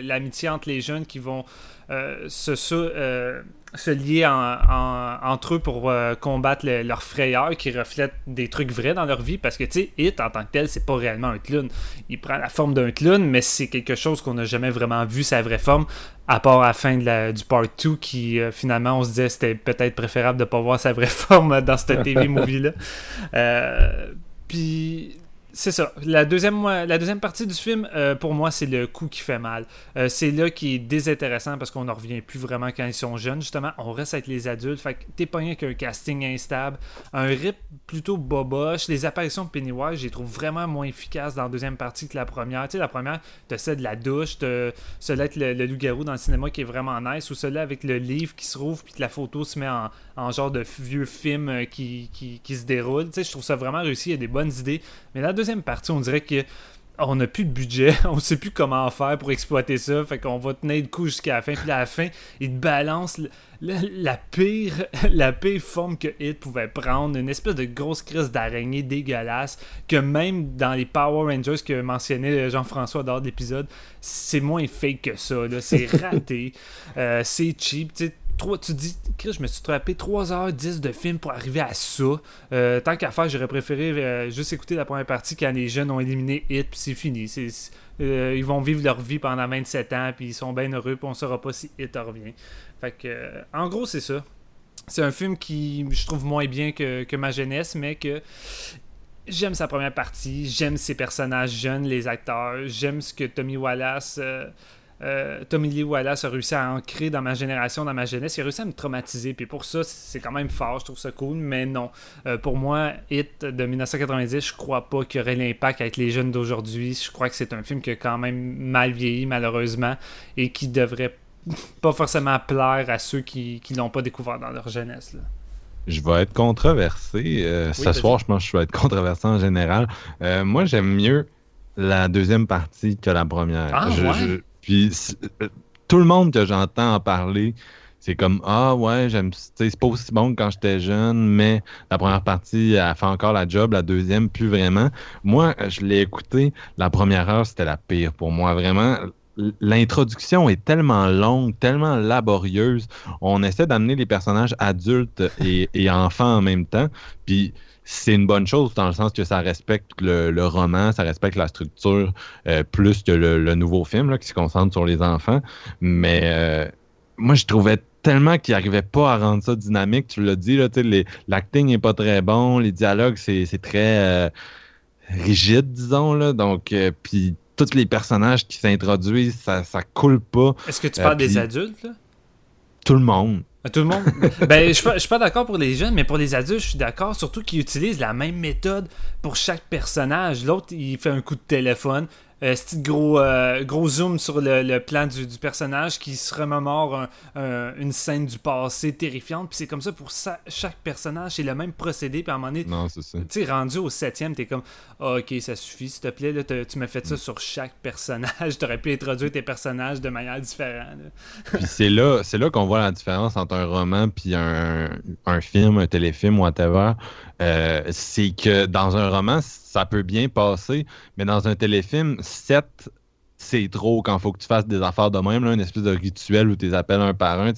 l'amitié entre les jeunes qui vont euh, se, se, lier en- en- entre eux pour combattre le- leur frayeur qui reflète des trucs vrais dans leur vie. Parce que tu sais Hit en tant que tel c'est pas réellement un clown. Il prend la forme d'un clown mais c'est quelque chose qu'on n'a jamais vraiment vu sa vraie forme à part à la fin de la- du part 2 qui euh, finalement on se disait c'était peut-être préférable de pas voir sa vraie forme dans cette TV movie là puis c'est ça. La deuxième, la deuxième partie du film, euh, pour moi, c'est le coup qui fait mal. Euh, c'est là qui est désintéressant parce qu'on n'en revient plus vraiment quand ils sont jeunes. Justement, on reste avec les adultes. Fait que t'es pogné avec un casting instable, un rip plutôt boboche. Les apparitions de Pennywise, je les trouve vraiment moins efficaces dans la deuxième partie que la première. Tu sais, la première, t'as celle de la douche, t'as celui avec le, le loup-garou dans le cinéma qui est vraiment nice, ou celui avec le livre qui se rouvre puis que la photo se met en, en genre de vieux film euh, qui, qui, qui se déroule. Tu sais, je trouve ça vraiment réussi. Il y a des bonnes idées. Mais la deuxième partie, on dirait que on n'a plus de budget, on sait plus comment faire pour exploiter ça, fait qu'on va tenir le coup jusqu'à la fin, puis à la fin, il te balance le- le- la pire la pire forme que Hit pouvait prendre, une espèce de grosse crise d'araignée dégueulasse, que même dans les Power Rangers que mentionnait Jean-François dans l'épisode, c'est moins fake que ça, c'est raté, Euh, c'est cheap, tu tu dis, Chris, je me suis trappé 3h10 de film pour arriver à ça. Euh, tant qu'à faire, j'aurais préféré euh, juste écouter la première partie quand les jeunes ont éliminé Hit, puis c'est fini. Euh, ils vont vivre leur vie pendant 27 ans, puis ils sont bien heureux, puis on saura pas si Hit revient. Fait que, en gros, c'est ça. C'est un film qui je trouve moins bien que, que ma jeunesse, mais que j'aime sa première partie, j'aime ses personnages jeunes, les acteurs, j'aime ce que Tommy Wallace. Euh, Tommy Lee Wallace a réussi à ancrer dans ma génération, dans ma jeunesse. Il a réussi à me traumatiser. Puis pour ça, c'est quand même fort. Je trouve ça cool. Mais non. Euh, pour moi, Hit de 1990, je crois pas qu'il y aurait l'impact avec les jeunes d'aujourd'hui. Je crois que c'est un film qui a quand même mal vieilli, malheureusement. Et qui devrait pas forcément plaire à ceux qui, qui l'ont pas découvert dans leur jeunesse. là. Je vais être controversé. euh, ce soir, je pense que je vais être controversé en général. Moi, j'aime mieux la deuxième partie que la première. Ah, Je- ouais? je- puis euh, tout le monde que j'entends en parler, c'est comme Ah ouais, j'aime c'est pas aussi bon quand j'étais jeune, mais la première partie, elle fait encore la job, la deuxième, plus vraiment. Moi, je l'ai écouté, la première heure, c'était la pire pour moi. Vraiment, l'introduction est tellement longue, tellement laborieuse. On essaie d'amener les personnages adultes et, enfants en même temps. Puis c'est une bonne chose dans le sens que ça respecte le, roman, ça respecte la structure euh, plus que le, nouveau film qui se concentre sur les enfants. Mais euh, moi, je trouvais tellement qu'il n'arrivait pas à rendre ça dynamique. Tu l'as dit, l'acting n'est pas très bon, les dialogues, c'est très euh, rigide, disons. Là, donc, puis tous les personnages qui s'introduisent, ça, ça coule pas. Est-ce que tu Euh, parles des puis- adultes là? Tout le monde. À Tout le monde? ben, je suis pas, je suis pas d'accord pour les jeunes, mais pour les adultes, je suis d'accord. Surtout qu'ils utilisent la même méthode pour chaque personnage. L'autre, il fait un coup de téléphone. Euh, c'est gros, euh, gros zoom sur le, le plan du, du personnage qui se remémore un- un- une scène du passé terrifiante. Puis c'est comme ça pour chaque personnage. C'est le même procédé. Puis à un moment donné, tu sais, rendu au septième, t'es comme, Ah, ok, ça suffit, s'il te plaît. Là, tu m'as fait Mm. ça sur chaque personnage. T'aurais pu introduire tes personnages de manière différente. Puis c'est là, c'est là qu'on voit la différence entre un roman puis un, un film, un téléfilm, whatever. Euh, c'est que dans un roman, ça peut bien passer, mais dans un téléfilm, 7, c'est trop quand il faut que tu fasses des affaires de même, là, une espèce de rituel où tu les appelles un par un.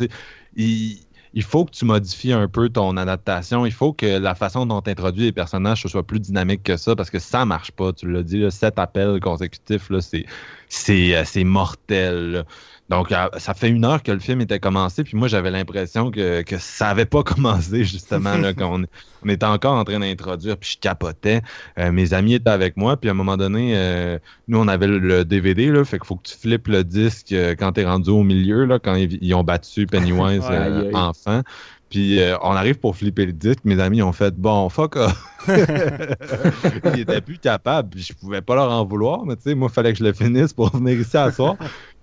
Il, faut que tu modifies un peu ton adaptation. Il faut que la façon dont tu introduis les personnages soit plus dynamique que ça parce que ça marche pas. Tu l'as dit, là, 7 appels consécutifs, euh, c'est mortel. Donc, euh, ça fait une heure que le film était commencé, puis moi, j'avais l'impression que, que ça avait pas commencé, justement, là, qu'on on était encore en train d'introduire, puis je capotais. Euh, mes amis étaient avec moi, puis à un moment donné, euh, nous, on avait le, le DVD, là, fait qu'il faut que tu flippes le disque euh, quand t'es rendu au milieu, là, quand ils, ils ont battu Pennywise Ouais, enfant. Puis euh, on arrive pour flipper le disque, mes amis ont fait bon, fuck off. Ils étaient plus capables, puis je pouvais pas leur en vouloir, mais tu sais, moi, il fallait que je le finisse pour venir ici à soir.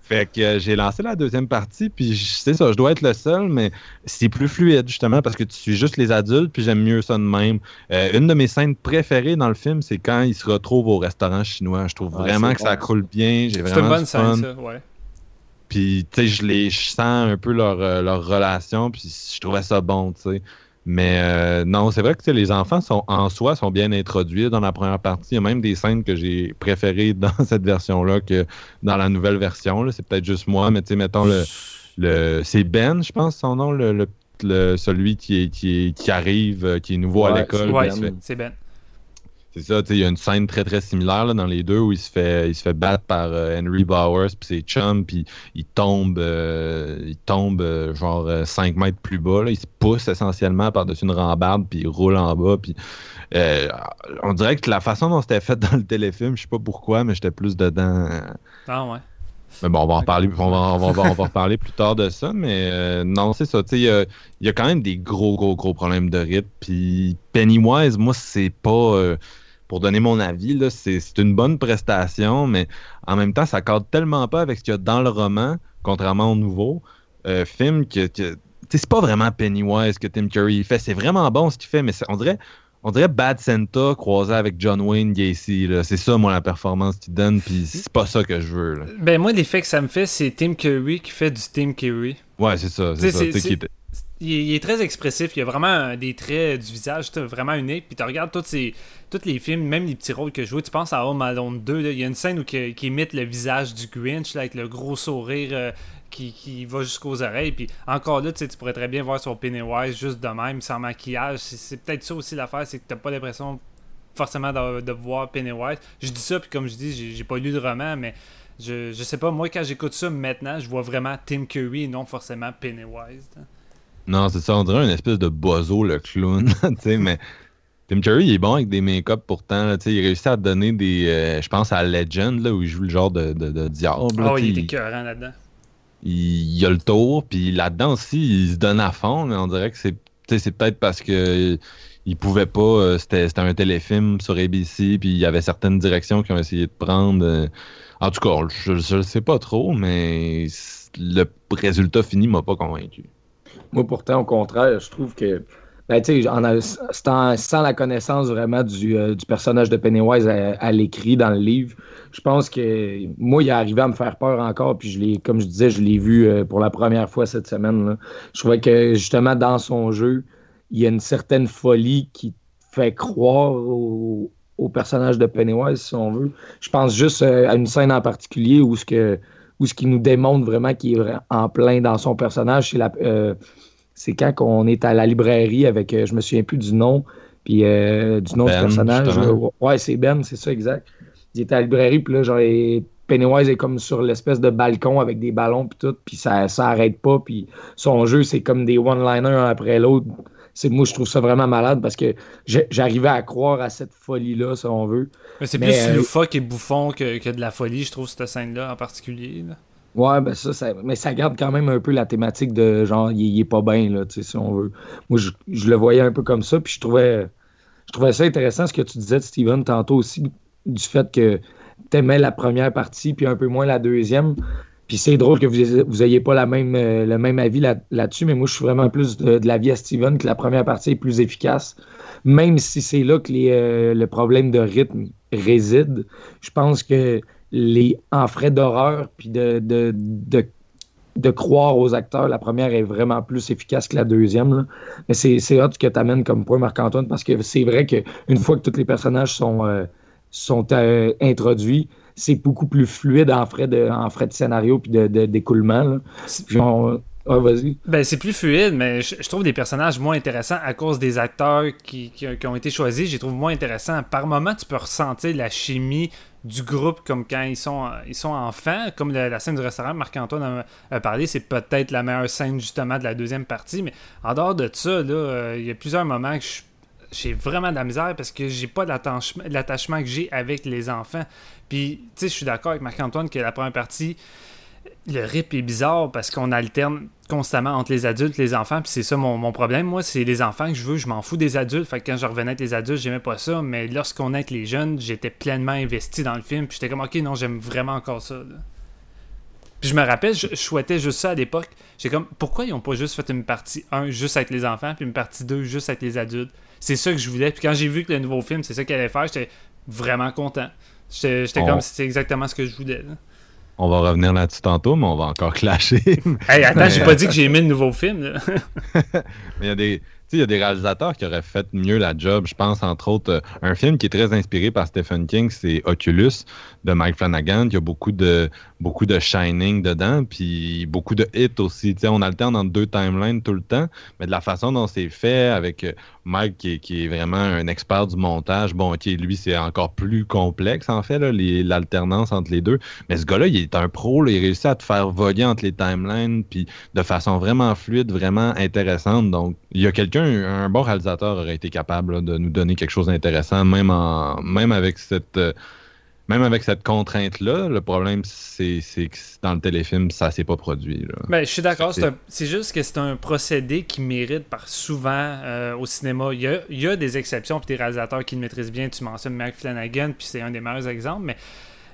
Fait que euh, j'ai lancé la deuxième partie, puis c'est ça, je dois être le seul, mais c'est plus fluide, justement, parce que tu suis juste les adultes, puis j'aime mieux ça de même. Euh, une de mes scènes préférées dans le film, c'est quand ils se retrouvent au restaurant chinois. Je trouve vraiment que ça coule bien. J'ai C'est vraiment une bonne scène, ça, ouais. Puis, tu sais, je, les- je sens un peu leur, euh, leur relation, puis je trouvais ça bon, tu sais. Mais euh, non, c'est vrai que les enfants sont en soi sont bien introduits dans la première partie. Il y a même des scènes que j'ai préférées dans cette version-là que dans la nouvelle version. C'est peut-être juste moi, mais tu sais, mettons le. le c'est Ben, je pense, son nom, le, le- le- celui qui, est, qui, est- qui arrive, euh, qui est nouveau à l'école. Ouais, c'est Ben. C'est ça, il y a une scène très très similaire là, dans les deux où il se fait, il se fait battre par euh, Henry Bowers puis ses chums, puis il tombe, euh, il tombe euh, genre 5 mètres plus bas. Là. Il se pousse essentiellement par-dessus une rambarde, puis il roule en bas. Puis, on dirait que la façon dont c'était fait dans le téléfilm, je sais pas pourquoi, mais j'étais plus dedans. Ah ouais. mais bon, on va en Ok. reparler, on va, on va- on va- reparler plus tard de ça, mais euh, non, c'est ça. tu sais, Il y a, y a quand même des gros, gros, gros problèmes de rythme. Puis Pennywise, moi, c'est pas. euh, pour donner mon avis, c'est une bonne prestation, mais en même temps, ça cadre tellement pas avec ce qu'il y a dans le roman, contrairement au nouveau euh, film, que. c'est pas vraiment Pennywise que Tim Curry fait. C'est vraiment bon ce qu'il fait, mais on dirait. On dirait Bad Santa croisé avec John Wayne Gacy. C'est ça, moi, la performance qu'il donne, puis c'est pas ça que je veux. là. Ben moi, l'effet que ça me fait, c'est Tim Curry qui fait du Tim Curry. Ouais, c'est ça. C'est ça. Il est, très expressif, il a vraiment des traits du visage vraiment uniques. Puis tu regardes tous, ces, tous les films, même les petits rôles que je joue, tu penses à Home Alone 2, là, il y a une scène où qui imite le visage du Grinch avec le gros sourire euh, qui, va jusqu'aux oreilles. Puis encore là, tu pourrais très bien voir son Pennywise juste de même, sans maquillage. C'est, peut-être ça aussi l'affaire, c'est que t'as pas l'impression forcément de, voir Pennywise. Je dis ça, puis comme je dis, j'ai, pas lu de roman, mais je, sais pas, moi quand j'écoute ça maintenant, je vois vraiment Tim Curry et non forcément Pennywise. Non, c'est ça. On dirait une espèce de bozo, le clown. tu sais, mais Tim Curry, il est bon avec des make-up pourtant. là, tu sais, il réussit à donner des. euh, je pense à Legend, là, où il joue le genre de, de, de diable. là, Ah il était il, écœurant là-dedans. il- il a le tour, puis là-dedans aussi, il se donne à fond. Mais on dirait que c'est tu sais, c'est peut-être parce que. Il pouvait pas, euh, c'était c'était un téléfilm sur ABC, puis il y avait certaines directions qui ont essayé de prendre. euh, en tout cas, je, je le sais pas trop, mais le résultat fini m'a pas convaincu. Moi, pourtant, au contraire, je trouve que. Ben, en a- sans, sans la connaissance vraiment du, euh, du personnage de Pennywise à, l'écrit dans le livre, je pense que moi, il est arrivé à me faire peur encore. Puis, je comme je disais, je l'ai vu euh, pour la première fois cette semaine. là. Je trouvais que justement, dans son jeu, il y a une certaine folie qui fait croire au, au personnage de Pennywise, si on veut. Je pense juste euh, à une scène en particulier où ce que où ce qui nous démontre vraiment qu'il est en plein dans son personnage, c'est la, euh, c'est quand on est à la librairie avec, euh, je me souviens plus du nom, puis euh, du nom Ben, du personnage. justement. là. Ouais, c'est Ben, c'est ça, exact. Il était à la librairie, puis là, genre, Pennywise est comme sur l'espèce de balcon avec des ballons, puis tout, puis ça, ça arrête pas, puis son jeu, c'est comme des one-liners un après l'autre. C'est, moi, je trouve ça vraiment malade parce que j'arrivais à croire à cette folie-là, si on veut. Mais c'est plus euh, loufoque et bouffon que, que de la folie, je trouve, cette scène-là en particulier. là. Ouais, ben ça, ça- mais ça garde quand même un peu la thématique de genre, il, il est pas bien, là, tu sais, si on veut. Moi, je, je le voyais un peu comme ça, puis je trouvais, je trouvais ça intéressant ce que tu disais, Steven, tantôt aussi, du fait que t'aimais la première partie, puis un peu moins la deuxième. Puis c'est drôle que vous, ayez- vous ayez pas la même, euh, le même avis là- là-dessus, mais moi, je suis vraiment plus de, de l'avis à Steven que la première partie est plus efficace. Même si c'est là que les, euh, le problème de rythme réside, je pense que les en frais d'horreur puis de, de, de, de croire aux acteurs, la première est vraiment plus efficace que la deuxième. Mais c'est c'est hot que tu amènes comme point, Marc-Antoine, parce que c'est vrai qu'une fois que tous les personnages sont, euh, sont introduits, c'est beaucoup plus fluide en frais de, en frais de scénario puis de, de- d'écoulement. ah, vas-y. Ben, c'est plus fluide, mais je, je trouve des personnages moins intéressants à cause des acteurs qui, qui- qui ont été choisis. Je les trouve moins intéressants. Par moment, tu peux ressentir la chimie du groupe comme quand ils sont, ils sont enfants. Comme la, la scène du restaurant, Marc-Antoine a, a parlé, c'est peut-être la meilleure scène justement de la deuxième partie. Mais en dehors de ça, là, euh, il y a plusieurs moments que je- j'ai vraiment de la misère parce que j'ai pas l'attachement que j'ai avec les enfants. Puis, tu sais, je suis d'accord avec Marc-Antoine que la première partie, le rip est bizarre parce qu'on alterne constamment entre les adultes et les enfants. Puis c'est ça mon, mon problème. Moi, c'est les enfants que je veux. Je m'en fous des adultes. Fait que quand je revenais avec les adultes, j'aimais pas ça. Mais lorsqu'on est avec les jeunes, j'étais pleinement investi dans le film. Puis j'étais comme, ok, non, j'aime vraiment encore ça. Puis je me rappelle, je, je souhaitais juste ça à l'époque. J'ai comme, pourquoi ils ont pas juste fait une partie 1 juste avec les enfants, puis une partie 2 juste avec les adultes? C'est ça que je voulais. Puis quand j'ai vu que le nouveau film, c'est ça qu'elle allait faire, j'étais vraiment content. J'étais On- comme, c'est exactement ce que je voulais. là. On va revenir là-dessus tantôt, mais on va encore clasher. Hey, attends, j'ai pas dit que j'ai aimé le nouveau film. là. Mais il y a des. Il y a des réalisateurs qui auraient fait mieux la job. Je pense, entre autres, euh, un film qui est très inspiré par Stephen King, c'est Oculus de Mike Flanagan. Il y a beaucoup de, beaucoup de Shining dedans, puis beaucoup de hits aussi. On alterne entre deux timelines tout le temps, mais de la façon dont c'est fait, avec euh, Mike qui est, qui vraiment un expert du montage, bon, ok, lui, c'est encore plus complexe, en fait, l'alternance entre les deux. Mais ce gars-là, il est un pro, il réussit à te faire voguer entre les timelines, puis de façon vraiment fluide, vraiment intéressante. Donc, il y a quelqu'un, un bon réalisateur aurait été capable là, de nous donner quelque chose d'intéressant, même en, même avec cette, euh, même avec cette contrainte-là. Le problème, c'est que dans le téléfilm, ça s'est pas produit. Là. Ben, je suis d'accord. C'est- juste que c'est un procédé qui mérite par souvent euh, au cinéma. Il y, a, il y a des exceptions puis des réalisateurs qui le maîtrisent bien. Tu mentionnes Mike Flanagan, puis c'est un des meilleurs exemples. Mais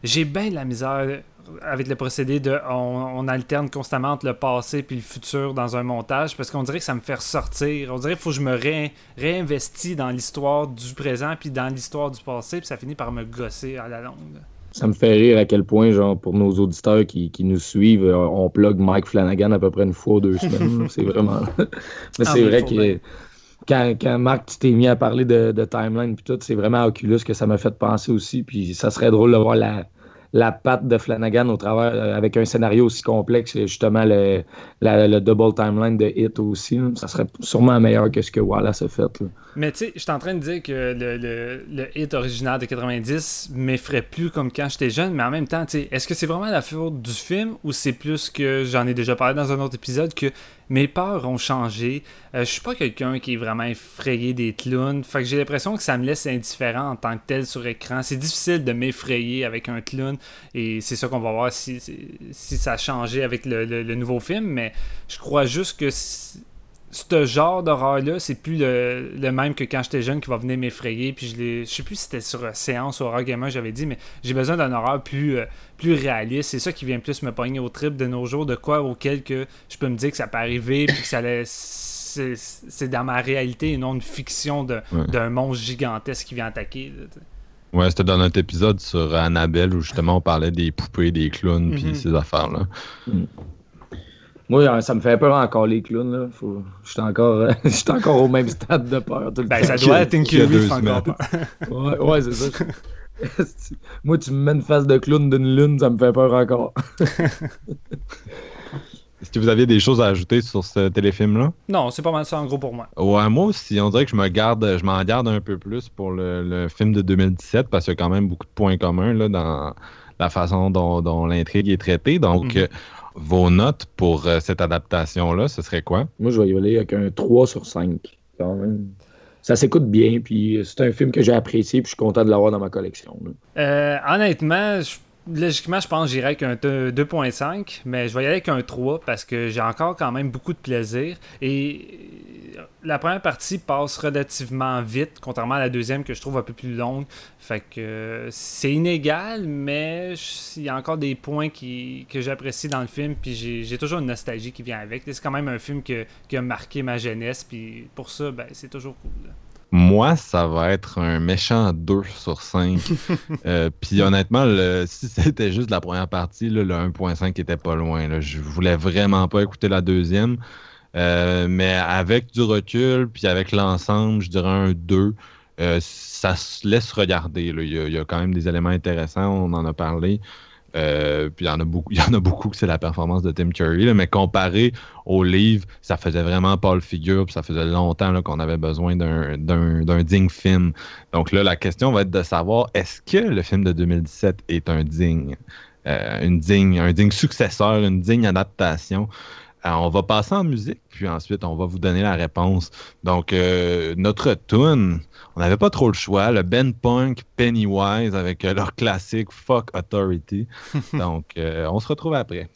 j'ai bien de la misère avec le procédé de on, on alterne constamment entre le passé puis le futur dans un montage parce qu'on dirait que ça me fait ressortir. On dirait qu'il faut que je me ré- réinvestis dans l'histoire du présent puis dans l'histoire du passé puis ça finit par me gosser à la longue. Ça me fait rire à quel point, genre, pour nos auditeurs qui, qui nous suivent, euh, on plug Mike Flanagan à peu près une fois ou deux semaines. c'est vraiment. Mais Ah, c'est vrai que quand, quand Marc, tu t'es mis à parler de, de timeline puis tout, c'est vraiment à Oculus que ça m'a fait penser aussi. Puis ça serait drôle de voir la, la patte de Flanagan au travers euh, avec un scénario aussi complexe, et justement le, la- le double timeline de Hit aussi. Ça serait sûrement meilleur que ce que Wallace a fait. Mais tu sais, je suis en train de dire que le, hit original de 90 m'effraie plus comme quand j'étais jeune, mais en même temps, est-ce que c'est vraiment la faute du film ou c'est plus que j'en ai déjà parlé dans un autre épisode que mes peurs ont changé? Euh, je suis pas quelqu'un qui est vraiment effrayé des clowns, fait que j'ai l'impression que ça me laisse indifférent en tant que tel sur écran. C'est difficile de m'effrayer avec un clown et c'est ça qu'on va voir si, ça a changé avec le, le- le nouveau film, mais je crois juste que ce genre d'horreur-là, c'est plus le, le même que quand j'étais jeune qui va venir m'effrayer. Puis je. Je sais plus si c'était sur euh, séance ou horreur gamer, j'avais dit, mais j'ai besoin d'un horreur plus, euh, plus réaliste. C'est ça qui vient plus me pogner au trip de nos jours, de quoi auquel que je peux me dire que ça peut arriver, puis que ça laisse. C'est dans ma réalité et non une fiction de- Ouais. d'un monstre gigantesque qui vient attaquer. là. Ouais, c'était dans notre épisode sur Annabelle où justement on parlait des poupées, des clowns, puis Mhm. ces affaires-là. Moi, euh, ça me fait peur encore les clowns. Là. Faut... Je suis encore, encore au même stade de peur. Tout le Ben, temps. ça doit être une fait encore peur. Ouais, ouais, c'est ça. Moi, tu me mets une face de clown d'une lune, ça me fait peur encore. Est-ce que vous aviez des choses à ajouter sur ce téléfilm-là? Non, c'est pas mal ça en gros pour moi. Ouais, moi aussi, on dirait que je me garde, je m'en garde un peu plus pour le, le film de 2017 parce qu'il y a quand même beaucoup de points communs là, dans la façon dont, dont l'intrigue est traitée. Donc, Mhm. euh, vos notes pour euh, cette adaptation-là, ce serait quoi? Moi, je vais y aller avec un 3 sur 5. Quand même. Ça s'écoute bien, puis c'est un film que j'ai apprécié, puis je suis content de l'avoir dans ma collection. Euh, honnêtement, je- logiquement, je pense que j'irai avec un deux- 2.5, mais je vais y aller avec un 3 parce que j'ai encore quand même beaucoup de plaisir. Et la première partie passe relativement vite, contrairement à la deuxième que je trouve un peu plus longue. Fait que euh, c'est inégal, mais il y a encore des points qui, que j'apprécie dans le film, puis j'ai toujours une nostalgie qui vient avec. C'est quand même un film que- qui a marqué ma jeunesse, puis pour ça, ben, c'est toujours cool. Moi, ça va être un méchant 2 sur 5. Euh, Puis honnêtement, le- si c'était juste la première partie, là, le 1.5 était pas loin. là. Je voulais vraiment pas écouter la deuxième. Euh, mais avec du recul, puis avec l'ensemble, je dirais un 2. Euh, ça se laisse regarder. là. Il, y a, il y a quand même des éléments intéressants, on en a parlé. Euh, il y en a beaucoup, y en a beaucoup que c'est la performance de Tim Curry, là, mais comparé au livre, ça faisait vraiment pas le figure, puis ça faisait longtemps qu'on avait besoin d'un digne film. Donc là, la question va être de savoir est-ce que le film de 2017 est un digne, euh, une digne, un digne successeur, une digne adaptation? Euh, on va passer en musique, puis ensuite on va vous donner la réponse. Donc euh, notre tune, on n'avait pas trop le choix, le Ben Punk Pennywise avec euh, leur classique Fuck Authority. Donc euh, on se retrouve après.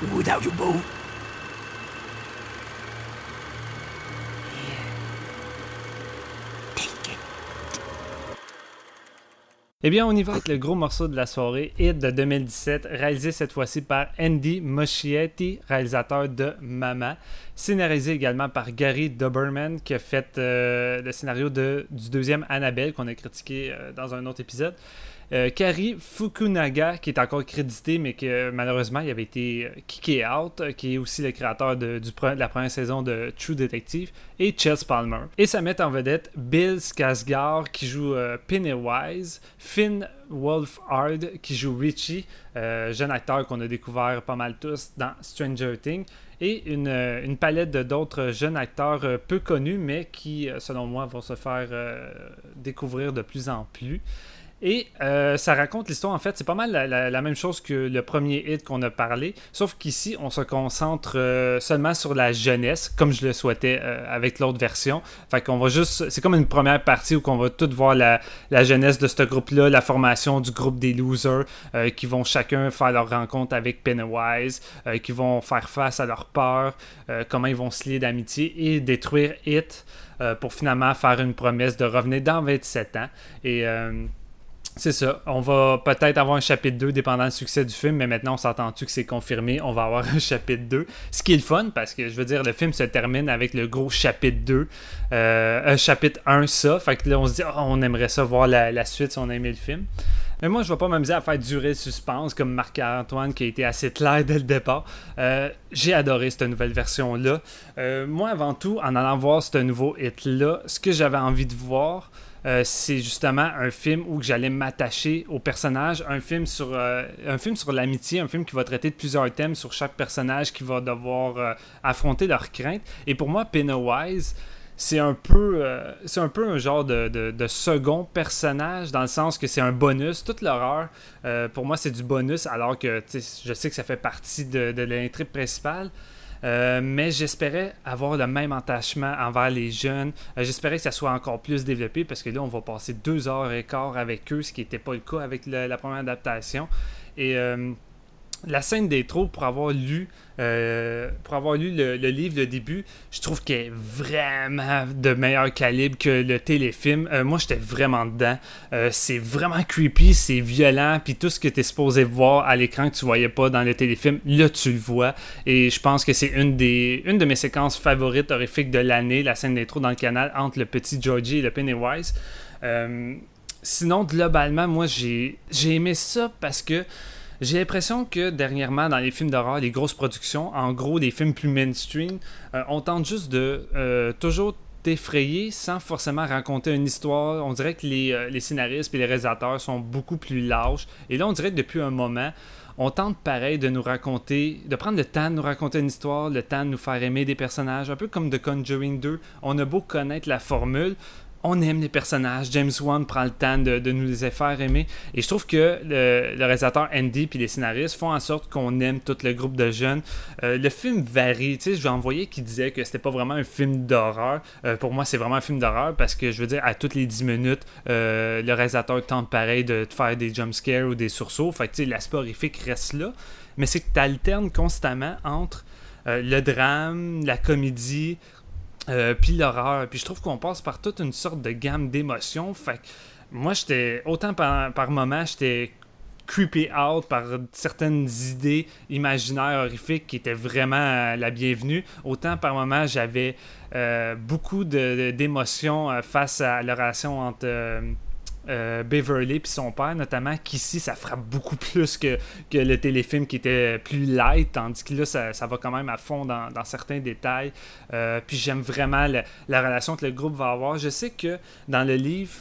Without. Eh bien, on y va avec le gros morceau de la soirée, Hit de 2017, réalisé cette fois-ci par Andy Moschietti, réalisateur de Mama. Scénarisé également par Gary Doberman, qui a fait euh, le scénario de, du deuxième Annabelle, qu'on a critiqué euh, dans un autre épisode. Euh, Kari Fukunaga, qui est encore crédité, mais que malheureusement, il avait été euh, kické out, euh, qui est aussi le créateur de, la première saison de True Detective, et Chess Palmer. Et ça met en vedette Bill Skarsgård, qui joue euh, Pennywise, Finn Wolfhard, qui joue Richie, euh, jeune acteur qu'on a découvert pas mal tous dans Stranger Things, et une, euh, une palette d'autres jeunes acteurs euh, peu connus, mais qui, euh, selon moi, vont se faire euh, découvrir de plus en plus. Et euh, ça raconte l'histoire, en fait, c'est pas mal la, même chose que le premier hit qu'on a parlé, sauf qu'ici, on se concentre euh, seulement sur la jeunesse, comme je le souhaitais euh, avec l'autre version. Fait qu'on va juste, c'est comme une première partie où on va tout voir la, la jeunesse de ce groupe-là, la formation du groupe des losers, euh, qui vont chacun faire leur rencontre avec Pennywise, qui vont faire face à leur peur, comment ils vont se lier d'amitié et détruire Hit pour finalement faire une promesse de revenir dans 27 ans. Et c'est ça. On va peut-être avoir un chapitre 2 dépendant du succès du film, mais maintenant on s'entend-tu que c'est confirmé, on va avoir un chapitre 2. Ce qui est le fun parce que je veux dire, le film se termine avec le gros chapitre 2. Euh, un chapitre 1, ça. Fait que là on se dit, Ah, on aimerait ça voir la, suite si on a aimé le film. Mais moi, je vais pas m'amuser à faire durer le suspense comme Marc-Antoine qui a été assez clair dès le départ. Euh, J'ai adoré cette nouvelle version-là. Euh, moi, avant tout, en allant voir ce nouveau hit-là, ce que j'avais envie de voir, euh, c'est justement un film où j'allais m'attacher au personnage, un film sur euh, un film sur l'amitié, un film qui va traiter de plusieurs thèmes sur chaque personnage qui va devoir euh, affronter leurs craintes. Et pour moi, Pennywise, c'est un peu c'est un peu un genre de, de- de second personnage dans le sens que c'est un bonus toute l'horreur pour moi c'est du bonus alors que je sais que ça fait partie de, de l'intrigue principale Euh, mais j'espérais avoir le même attachement envers les jeunes. Euh, j'espérais que ça soit encore plus développé parce que là, on va passer deux heures et quart avec eux, ce qui n'était pas le cas avec la première adaptation. Et euh, la scène des trous, pour avoir lu, euh, pour avoir lu le, livre, le début, je trouve qu'elle est vraiment de meilleur calibre que le téléfilm. Euh, moi, j'étais vraiment dedans. Euh, c'est vraiment creepy, c'est violent, puis tout ce que tu es supposé voir à l'écran que tu voyais pas dans le téléfilm, là, tu le vois. Et je pense que c'est une, des, une de mes séquences favorites horrifiques de l'année, la scène des trous dans le canal entre le petit Georgie et le Pennywise. Sinon, globalement, moi, j'ai j'ai aimé ça parce que j'ai l'impression que dernièrement, dans les films d'horreur, les grosses productions, en gros, les films plus mainstream, euh, on tente juste de euh, toujours t'effrayer sans forcément raconter une histoire. On dirait que les, euh, les scénaristes et les réalisateurs sont beaucoup plus lâches. Et là, on dirait que depuis un moment, on tente pareil de nous raconter, de prendre le temps de nous raconter une histoire, le temps de nous faire aimer des personnages, un peu comme The Conjuring 2. On a beau connaître la formule, on aime les personnages. James Wan prend le temps de, nous les faire aimer. Et je trouve que le, réalisateur Andy puis les scénaristes font en sorte qu'on aime tout le groupe de jeunes. Euh, le film varie. Tu sais, je vais envoyer qui disait que c'était pas vraiment un film d'horreur. Euh, pour moi, c'est vraiment un film d'horreur parce que je veux dire, à toutes les 10 minutes, euh, le réalisateur tente pareil de faire des jumpscares ou des sursauts. Fait que tu sais, l'aspect horrifique reste là. Mais c'est que tu alternes constamment entre le drame, la comédie, euh, puis l'horreur. Puis je trouve qu'on passe par toute une sorte de gamme d'émotions. Fait moi, j'étais, autant par, par moment, j'étais creepy out par certaines idées imaginaires horrifiques qui étaient vraiment euh, la bienvenue. Autant par moment, j'avais euh, beaucoup de- de- d'émotions euh, face à la relation entre euh, Beverly et son père, notamment, qu'ici, ça frappe beaucoup plus que, le téléfilm qui était plus light, tandis que là, ça, ça va quand même à fond dans, certains détails. Euh, puis j'aime vraiment la relation que le groupe va avoir. Je sais que dans le livre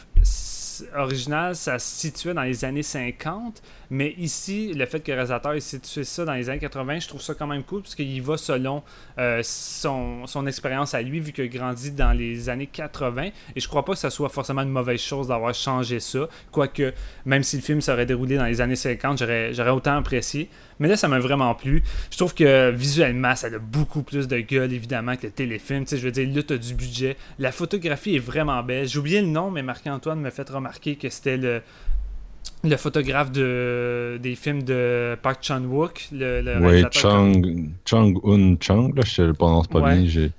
original, ça se situait dans les années 50, mais ici, le fait que le réalisateur ait situé ça dans les années 80, je trouve ça quand même cool, parce qu'il va selon euh, son, expérience à lui, vu qu'il a grandi dans les années 80, et je crois pas que ça soit forcément une mauvaise chose d'avoir changé ça, quoique, même si le film serait déroulé dans les années 50, j'aurais autant apprécié. Mais là, ça m'a vraiment plu. Je trouve que visuellement, ça a beaucoup plus de gueule, évidemment, que le téléfilm. Tu sais, je veux dire, là, tu du budget. La photographie est vraiment belle. J'ai oublié le nom, mais Marc-Antoine m'a fait remarquer que c'était le, le photographe de, des films de Park Chan-wook, le, le Oui, Chung, Chung Un Chung, là, je le prononce pas Ouais. bien.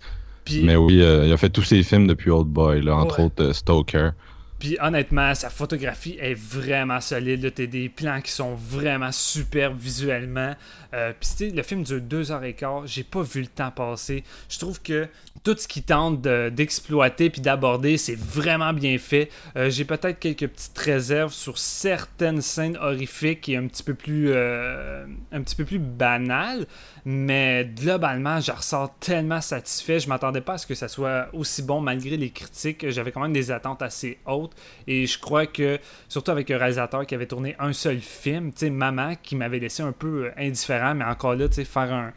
Puis- Mais oui, euh, il a fait tous ses films depuis Old Boy, là, entre Ouais. autres euh, Stoker. Puis honnêtement, sa photographie est vraiment solide. T'as des plans qui sont vraiment superbes visuellement. Euh, Puis le film dure deux heures et quart. J'ai pas vu le temps passer. Je trouve que tout ce qu'il tente de- d'exploiter puis d'aborder, c'est vraiment bien fait. Euh, J'ai peut-être quelques petites réserves sur certaines scènes horrifiques et un petit peu plus, euh, un petit peu plus banales. Mais globalement, je ressors tellement satisfait. Je m'attendais pas à ce que ça soit aussi bon malgré les critiques. J'avais quand même des attentes assez hautes. Et je crois que, surtout avec un réalisateur qui avait tourné un seul film, tu sais, Maman, qui m'avait laissé un peu euh, indifférent, mais encore là, tu sais, faire un,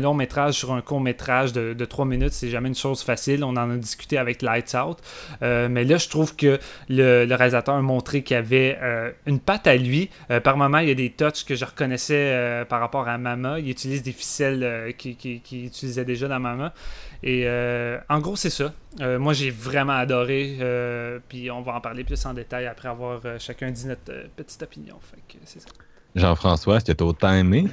long métrage sur un court métrage de, de 3 minutes, c'est jamais une chose facile. On en a discuté avec Lights Out. Euh, mais là, je trouve que le, réalisateur a montré qu'il avait euh, une patte à lui. Par moment, il y a des touches que je reconnaissais par rapport à Mama. Il utilise des ficelles qu'il qui, qui utilisait déjà dans Mama. Et euh, en gros, c'est ça. Euh, moi, j'ai vraiment adoré. euh, puis on va en parler plus en détail après avoir euh, chacun dit notre euh, petite opinion. Fait que c'est ça. Jean-François, est-ce que t'as autant aimé?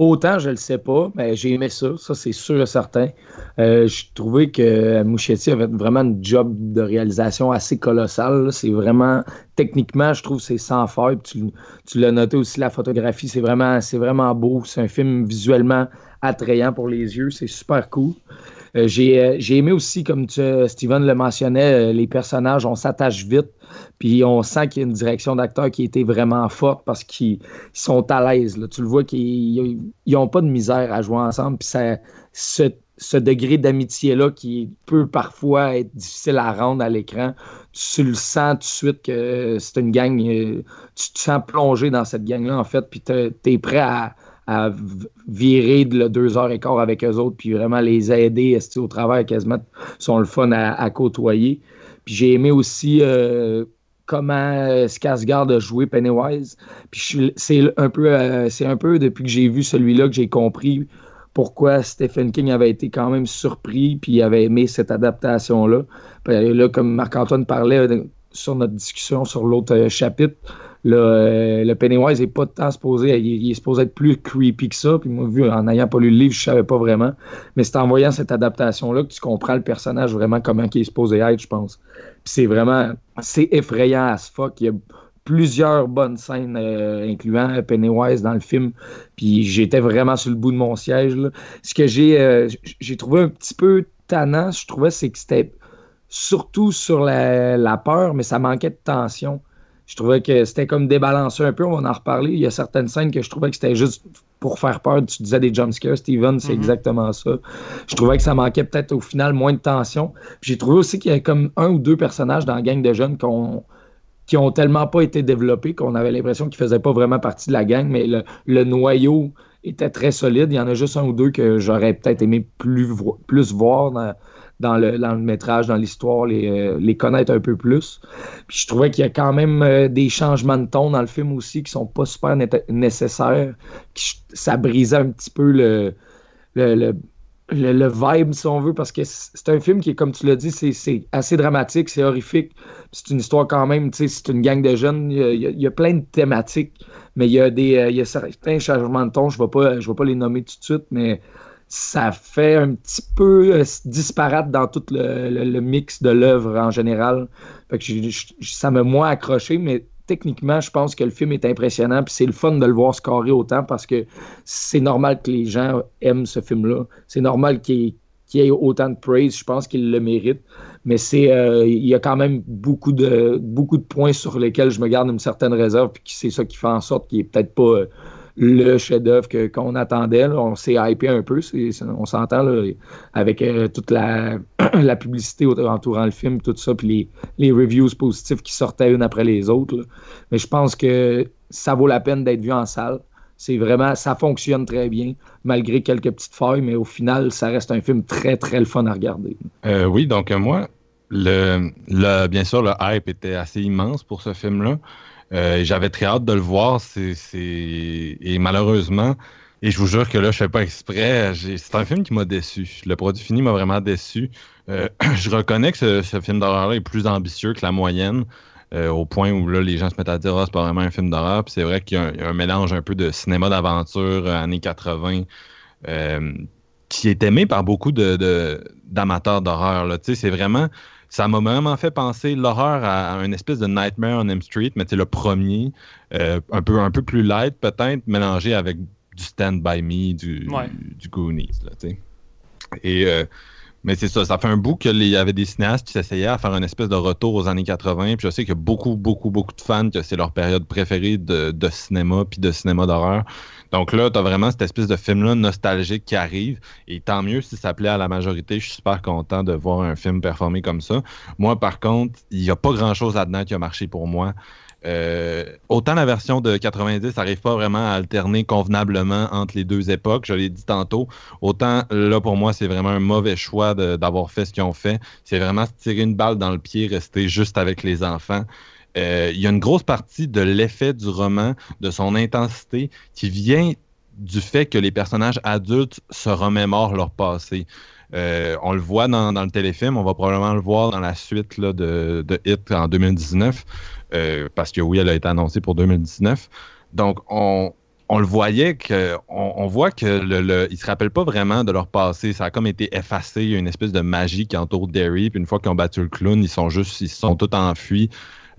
Euh, autant, je le sais pas, mais j'ai aimé ça, ça c'est sûr et certain. Euh, je trouvais que Mouchetti avait vraiment une job de réalisation assez colossale. C'est vraiment, techniquement, je trouve que c'est sans faille. Tu, tu l'as noté aussi, la photographie, c'est vraiment, c'est vraiment beau. C'est un film visuellement attrayant pour les yeux. C'est super cool. Euh, j'ai, euh, j'ai aimé aussi, comme tu, Steven le mentionnait, euh, les personnages, on s'attache vite. Puis on sent qu'il y a une direction d'acteur qui été vraiment forte parce qu'ils ils sont à l'aise. Tu le vois qu'ils n'ont pas de misère à jouer ensemble. Puis ça, ce, ce degré d'amitié-là qui peut parfois être difficile à rendre à l'écran. Tu le sens tout de suite que c'est une gang, euh, tu te sens plongé dans cette gang-là, en fait, puis tu es prêt à, à virer de deux heures et quart avec eux autres, puis vraiment les aider au travail quasiment sont le fun à, côtoyer. Puis j'ai aimé aussi euh, comment euh, Skarsgård a joué Pennywise. Puis c'est un peu, euh, c'est un peu depuis que j'ai vu celui-là que j'ai compris pourquoi Stephen King avait été quand même surpris puis avait aimé cette adaptation-là. Puis là, comme Marc-Antoine parlait sur notre discussion sur l'autre chapitre, euh, le Pennywise n'est pas tant supposé, il, il est supposé être plus creepy que ça. Puis moi, vu en n'ayant pas lu le livre, je savais pas vraiment. Mais c'est en voyant cette adaptation-là que tu comprends le personnage vraiment comment il est supposé être, je pense. Puis c'est vraiment, c'est effrayant as fuck. Il y a plusieurs bonnes scènes, euh, incluant Pennywise dans le film. Puis j'étais vraiment sur le bout de mon siège. Ce que j'ai euh, j'ai trouvé un petit peu tannant, je trouvais, c'est que c'était surtout sur la peur, mais ça manquait de tension. Je trouvais que c'était comme débalancé un peu, on va en reparler. Il y a certaines scènes que je trouvais que c'était juste pour faire peur. Tu disais des jumpscares, Steven, c'est Mhm. exactement ça. Je trouvais que ça manquait peut-être au final moins de tension. J'ai trouvé aussi qu'il y avait comme un ou deux personnages dans la gang de jeunes qu'on qui ont tellement pas été développés qu'on avait l'impression qu'ils faisaient pas vraiment partie de la gang, mais le, le noyau était très solide. Il y en a juste un ou deux que j'aurais peut-être aimé plus, vo- plus voir dans, dans le, dans le métrage, dans l'histoire, les, euh, les connaître un peu plus. Puis je trouvais qu'il y a quand même euh, des changements de ton dans le film aussi qui sont pas super né- nécessaires. Qui- ça brisait un petit peu le, le, le, le- vibe, si on veut, parce que c'est un film qui est, comme tu l'as dit, c'est- assez dramatique, c'est horrifique. C'est une histoire quand même, tu sais, c'est une gang de jeunes. Il y, y a plein de thématiques, mais il y a, des, euh, il y a certains changements de ton. Je ne vais, pas- je vais pas les nommer tout de suite, mais ça fait un petit peu euh, disparate dans tout le, le- mix de l'œuvre en général. Ça m'a moins accroché, mais techniquement, je pense que le film est impressionnant. Puis c'est le fun de le voir scorer autant parce que c'est normal que les gens aiment ce film-là. C'est normal qu'il y ait- qu'il y ait autant de praise. Je pense qu'il le mérite. Mais c'est, euh, il y a quand même beaucoup de, beaucoup de points sur lesquels je me garde une certaine réserve. Puis c'est ça qui fait en sorte qu'il est peut-être pas euh, le chef-d'œuvre qu'on attendait. On s'est hypé un peu, on s'entend avec euh, toute la, publicité entourant le film, tout ça, puis les, reviews positifs qui sortaient une après les autres. Mais je pense que ça vaut la peine d'être vu en salle. C'est vraiment, ça fonctionne très bien, malgré quelques petites failles, mais au final, ça reste un film très, très le fun à regarder. Euh, oui, donc euh, moi, bien sûr, le hype était assez immense pour ce film-là. Euh, J'avais très hâte de le voir. Et malheureusement, et je vous jure que là, je fais pas exprès, c'est un film qui m'a déçu. Le produit fini m'a vraiment déçu. Euh, je reconnais que ce, film d'horreur-là est plus ambitieux que la moyenne. euh, au point où là, les gens se mettent à dire ah, c'est pas vraiment un film d'horreur. Puis c'est vrai qu'il y, a un- mélange un peu de cinéma d'aventure années 80 euh, qui est aimé par beaucoup de, de- d'amateurs d'horreur. C'est vraiment. Ça m'a vraiment fait penser l'horreur à, à une espèce de Nightmare on Elm Street, mais c'est le premier, euh, un, peu, un peu plus light peut-être, mélangé avec du Stand By Me, du, Ouais. du Goonies. Là. Et, euh, mais c'est ça, ça fait un bout qu'il y avait des cinéastes qui s'essayaient à faire une espèce de retour aux années 80. Puis je sais qu'il y a beaucoup, beaucoup, beaucoup de fans que c'est leur période préférée de, de cinéma puis de cinéma d'horreur. Donc là, tu as vraiment cette espèce de film-là nostalgique qui arrive. Et tant mieux si ça plaît à la majorité. Je suis super content de voir un film performer comme ça. Moi, par contre, il n'y a pas grand-chose là-dedans qui a marché pour moi. Euh, autant la version de 90 n'arrive pas vraiment à alterner convenablement entre les deux époques, je l'ai dit tantôt, autant là pour moi c'est vraiment un mauvais choix d'avoir fait ce qu'ils ont fait. C'est vraiment se tirer une balle dans le pied, rester juste avec les enfants. Euh, Il y a une grosse partie de l'effet du roman, de son intensité, qui vient du fait que les personnages adultes se remémorent leur passé. Euh, on le voit dans, le téléfilm, on va probablement le voir dans la suite de, Hit en 2019, euh, parce que oui, elle a été annoncée pour 2019. Donc, on, on le voyait que, on, voit que le, se rappellent pas vraiment de leur passé. Ça a comme été effacé. Il y a une espèce de magie qui entoure Derry. Puis une fois qu'ils ont battu le clown, ils sont juste, ils sont tous enfuis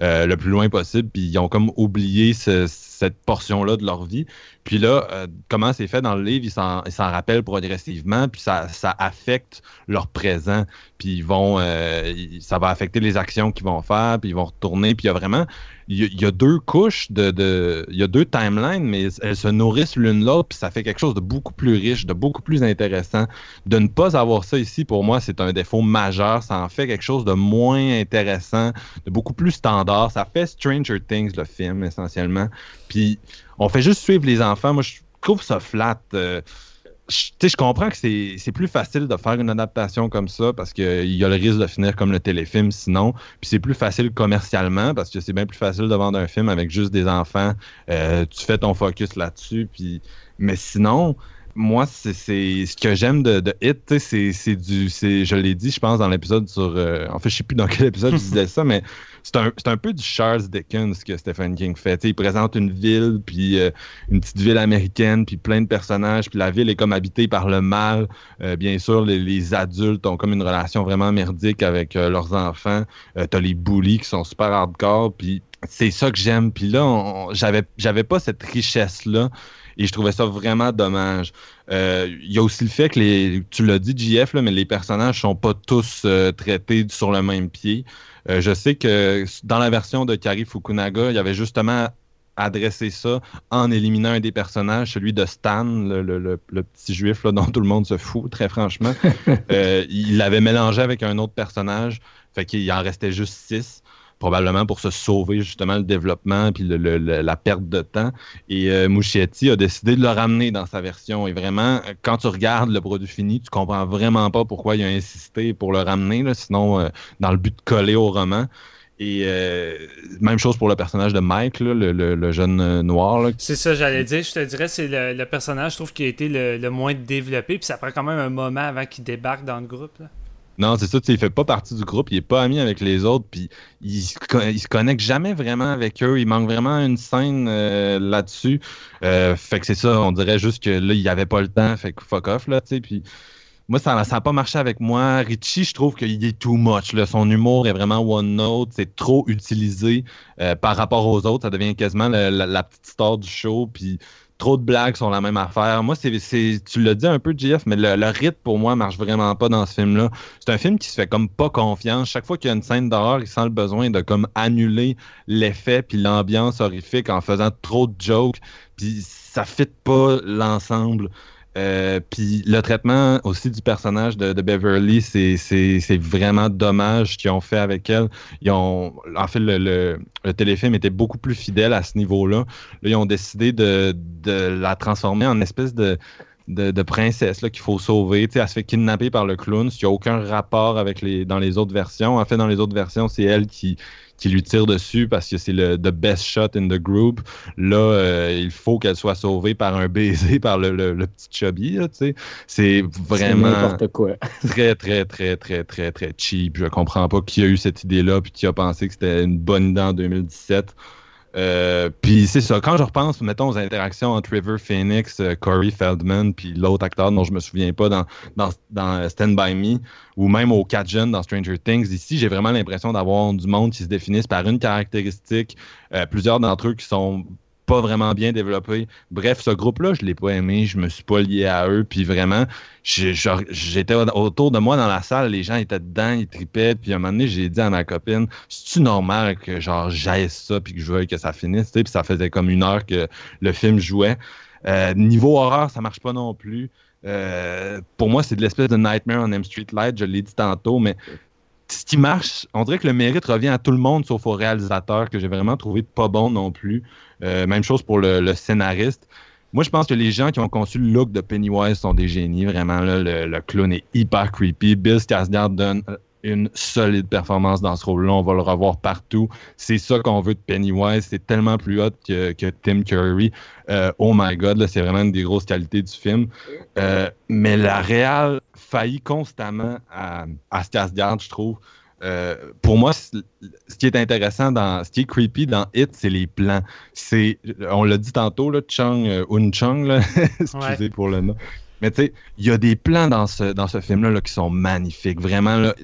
euh, le plus loin possible. Puis ils ont comme oublié ce- cette portion-là de leur vie. Puis là, euh, comment c'est fait dans le livre, ils s'en, rappellent progressivement, puis ça, affecte leur présent. Puis ils vont, euh, ça va affecter les actions qu'ils vont faire, puis ils vont retourner. Puis il y a vraiment, il y a, deux couches de- il y a deux timelines, mais elles se nourrissent l'une l'autre, puis ça fait quelque chose de beaucoup plus riche, de beaucoup plus intéressant. De ne pas avoir ça ici, pour moi, c'est un défaut majeur. Ça en fait quelque chose de moins intéressant, de beaucoup plus standard. Ça fait Stranger Things, le film, essentiellement. Puis on fait juste suivre les enfants. Moi, je trouve ça flat. euh, sais, je comprends que c'est plus facile de faire une adaptation comme ça parce qu'il y a le risque de finir comme le téléfilm sinon. Puis c'est plus facile commercialement parce que c'est bien plus facile de vendre un film avec juste des enfants. Euh, tu fais ton focus là-dessus. Puis... Mais sinon, moi, c'est ce que j'aime de, Hit, c'est du. Je l'ai dit, je pense, dans l'épisode sur. euh, en fait, je sais plus dans quel épisode je disais ça, mais c'est un, un peu du Charles Dickens que Stephen King fait. Il présente une ville, puis euh, une petite ville américaine, puis plein de personnages, puis la ville est comme habitée par le mal. Euh, bien sûr, les, adultes ont comme une relation vraiment merdique avec leurs enfants. T'as les bullies qui sont super hardcore, puis c'est ça que j'aime. Puis là, j'avais pas cette richesse-là. Et je trouvais ça vraiment dommage. Euh, Il y a aussi le fait que les, tu l'as dit, JF, là, mais les personnages sont pas tous euh, traités sur le même pied. Euh, je sais que dans la version de Kari Fukunaga, il y avait justement adressé ça en éliminant un des personnages, celui de Stan, le, le- le- le petit juif là, dont tout le monde se fout, très franchement. Il l'avait mélangé avec un autre personnage, fait qu'il en restait juste six probablement pour se sauver justement le développement puis le- la perte de temps. Et euh, Muschietti a décidé de le ramener dans sa version. Et vraiment, euh, quand tu regardes le produit fini, tu comprends vraiment pas pourquoi il a insisté pour le ramener, là, sinon euh, dans le but de coller au roman. Et euh, même chose pour le personnage de Mike, le, le- jeune noir. C'est ça, j'allais dire. Je te dirais, c'est le, le personnage, je trouve, qui a été le, moins développé. Puis ça prend quand même un moment avant qu'il débarque dans le groupe. Non, c'est ça, il fait pas partie du groupe, il est pas ami avec les autres, puis il, il se connecte jamais vraiment avec eux. Il manque vraiment une scène euh, là-dessus. Euh, fait que c'est ça, on dirait juste que là, il avait pas le temps, fait que fuck off, là, tu sais, puis moi, ça n'a pas marché avec moi. Richie, je trouve qu'il est too much. Là. Son humour est vraiment one note. C'est trop utilisé euh, par rapport aux autres. Ça devient quasiment la, la petite star du show. Puis trop de blagues sont la même affaire. Moi, c'est, tu l'as dit un peu, JF, mais le, le rythme pour moi marche vraiment pas dans ce film-là. C'est un film qui se fait comme pas confiance. Chaque fois qu'il y a une scène d'horreur, il sent le besoin de comme annuler l'effet puis l'ambiance horrifique en faisant trop de jokes. Puis ça fit pas l'ensemble. Euh, puis le traitement aussi du personnage de, Beverly, c'est, vraiment dommage qu'ils ont fait avec elle. Ils ont, en fait, le, le, téléfilm était beaucoup plus fidèle à ce niveau-là. Là, ils ont décidé de, de la transformer en espèce de, de, princesse qu'il faut sauver. Elle se fait kidnapper par le clown, ce qui n'a aucun rapport avec les, dans les autres versions. En fait, dans les autres versions, c'est elle qui, qui lui tire dessus parce que c'est le the best shot in the group. Là, euh, il faut qu'elle soit sauvée par un baiser par le, le, le petit chubby. là, tu sais. C'est C'est vraiment n'importe quoi. très, très, très, très, très, très cheap. Je comprends pas qui a eu cette idée-là puis qui a pensé que c'était une bonne idée en 2017. Euh, puis c'est ça, quand je repense, mettons, aux interactions entre River Phoenix, euh, Corey Feldman, puis l'autre acteur dont je me souviens pas dans, dans, dans Stand By Me, ou même quatre jeunes dans Stranger Things, ici, j'ai vraiment l'impression d'avoir du monde qui se définissent par une caractéristique, euh, plusieurs d'entre eux qui sont pas vraiment bien développés. Bref, ce groupe-là, je l'ai pas aimé, je me suis pas lié à eux, puis vraiment, j'étais autour de moi dans la salle, les gens étaient dedans, ils tripaient, puis à un moment donné, j'ai dit à ma copine, c'est-tu normal que genre j'aille ça, puis que je veuille que ça finisse, puis ça faisait comme une heure que le film jouait. Euh, niveau horreur, ça marche pas non plus. Euh, pour moi, c'est de l'espèce de Nightmare on M Street Light, je l'ai dit tantôt, mais ce qui marche, on dirait que le mérite revient à tout le monde sauf au réalisateur, que j'ai vraiment trouvé pas bon non plus. Euh, même chose pour le, scénariste. Moi, je pense que les gens qui ont conçu le look de Pennywise sont des génies. Vraiment, le, le clown est hyper creepy. Bill Skarsgård donne une solide performance dans ce rôle-là. On va le revoir partout. C'est ça qu'on veut de Pennywise. C'est tellement plus hot que, que Tim Curry. Euh, oh my God, là, c'est vraiment une des grosses qualités du film. Euh, mais la réal faillit constamment à, à Skarsgård, je trouve. Euh, pour moi, ce qui est intéressant dans, ce qui est creepy dans Hit, c'est les plans. C'est, on l'a dit tantôt, là, Chung, euh, Un Chung, là, excusez Ouais. pour le nom. Mais tu sais, il y a des plans dans ce, dans ce film-là là, qui sont magnifiques. Vraiment, là,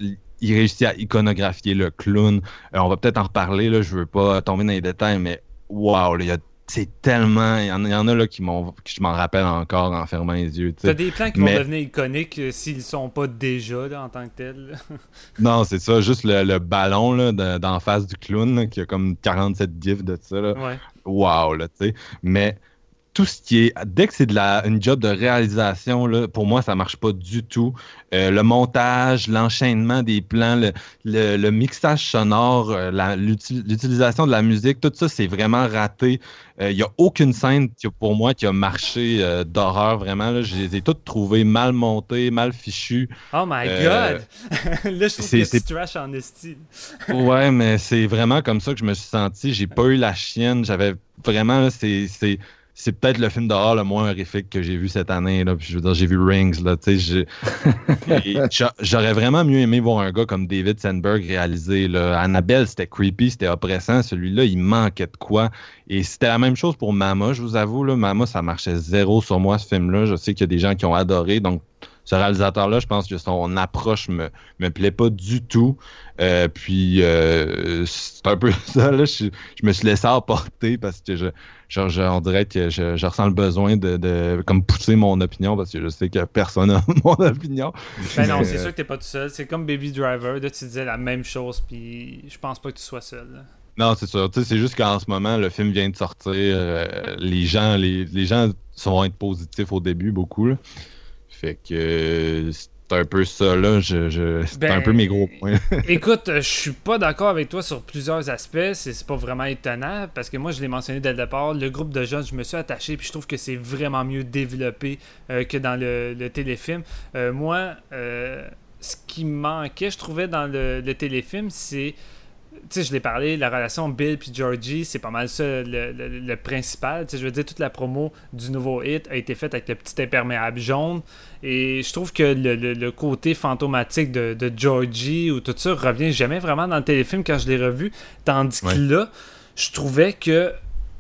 il- réussit à iconographier le clown. Euh, on va peut-être en reparler, là, je veux pas tomber dans les détails, mais wow, là, il y a c'est tellement. Il y, en, il y en a là qui m'ont. que je m'en rappelle encore en fermant les yeux. T'as des plans qui Mais- vont devenir iconiques euh, s'ils sont pas déjà là, en tant que tels. Non, c'est ça, juste le, le ballon là, d'en face du clown, là, qui a comme 47 gifs de ça. Là. ouais. Wow, là, tu sais. Mais tout ce qui est. Dès que c'est de la une job de réalisation, là, pour moi, ça marche pas du tout. Euh, le montage, l'enchaînement des plans, le, le- le mixage sonore, euh, l'utilisation de la musique, tout ça, c'est vraiment raté. Il n'y a aucune scène qui, pour moi qui a marché euh, d'horreur, vraiment. Là. Je les ai toutes trouvées mal montées, mal fichues. Oh my Euh, god! là, je trouve c'est- que c'est- tu trash en esti. Ouais, mais c'est vraiment comme ça que je me suis senti. J'ai pas eu la chienne. J'avais vraiment, c'est, c'est, peut-être le film d'horreur le moins horrifique que j'ai vu cette année. Là. Puis je veux dire, j'ai vu Rings. Là, J'aurais vraiment mieux aimé voir un gars comme David Sandberg réaliser. Là. Annabelle, c'était creepy, c'était oppressant. Celui-là, il manquait de quoi. Et c'était la même chose pour Mama, je vous avoue. Là. Mama, ça marchait zéro sur moi, ce film-là. Je sais qu'il y a des gens qui ont adoré. Donc, ce réalisateur-là, je pense que son approche me, me plaît pas du tout. Euh, puis euh, c'est un peu ça, là. Je, je me suis laissé emporter parce que je, je, je- on dirait que je, ressens le besoin de, de comme pousser mon opinion parce que je sais que personne n'a mon opinion. Ben non, c'est euh, sûr que t'es pas tout seul. C'est comme Baby Driver, là, tu disais la même chose, puis je pense pas que tu sois seul. là. Non, c'est sûr. Tu sais, C'est juste qu'en ce moment, le film vient de sortir. euh, les gens, les, les gens vont être positifs au début, beaucoup. là. Fait que c'est un peu ça, là. Je, je- c'est Ben, un peu mes gros points. Écoute, euh, je suis pas d'accord avec toi sur plusieurs aspects. C'est pas vraiment étonnant parce que moi, je l'ai mentionné dès le départ. Le groupe de jeunes, je me suis attaché puis je trouve que c'est vraiment mieux développé euh, que dans le, le téléfilm. Euh, moi, euh, ce qui me manquait, je trouvais, dans le, le téléfilm, c'est. Tu sais, je l'ai parlé, la relation Bill puis Georgie, c'est pas mal ça le, le- le principal. Tu sais, je veux dire, toute la promo du nouveau hit a été faite avec le petit imperméable jaune. Et je trouve que le, le- côté fantomatique de, de Georgie ou tout ça revient jamais vraiment dans le téléfilm quand je l'ai revu. Tandis que là, je trouvais que,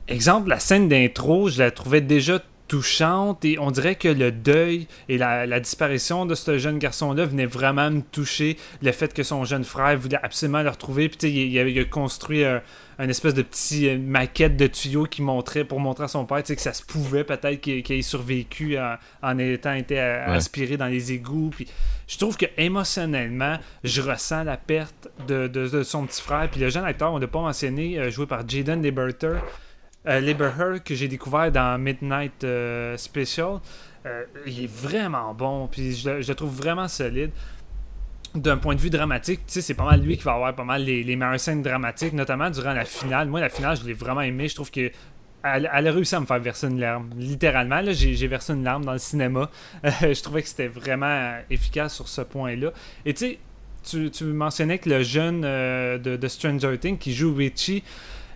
exemple, la scène d'intro, je la trouvais déjà touchante et on dirait que le deuil et la, la disparition de ce jeune garçon-là venait vraiment me toucher. Le fait que son jeune frère voulait absolument le retrouver. Puis il, il a, il a construit un, un espèce de petit euh, maquette de tuyau qui montrait pour montrer à son père que ça se pouvait peut-être qu'il ait survécu en, en étant été euh, Ouais. aspiré dans les égouts. Puis je trouve que émotionnellement, je ressens la perte de, de- de son petit frère. Puis le jeune acteur, on l'a pas mentionné, euh, joué par Jaden Liberter, euh, Liberher, que j'ai découvert dans Midnight euh, Special. Euh, il est vraiment bon, puis je, le- trouve vraiment solide. D'un point de vue dramatique, tu sais, c'est pas mal lui qui va avoir pas mal les, les meilleures scènes dramatiques, notamment durant la finale. Moi, la finale, je l'ai vraiment aimé. Je trouve que elle, elle a réussi à me faire verser une larme. Littéralement, là, j'ai versé une larme dans le cinéma. Je trouvais que c'était vraiment efficace sur ce point-là. Et tu sais, tu, tu mentionnais que le jeune euh, de, de Stranger Things qui joue Richie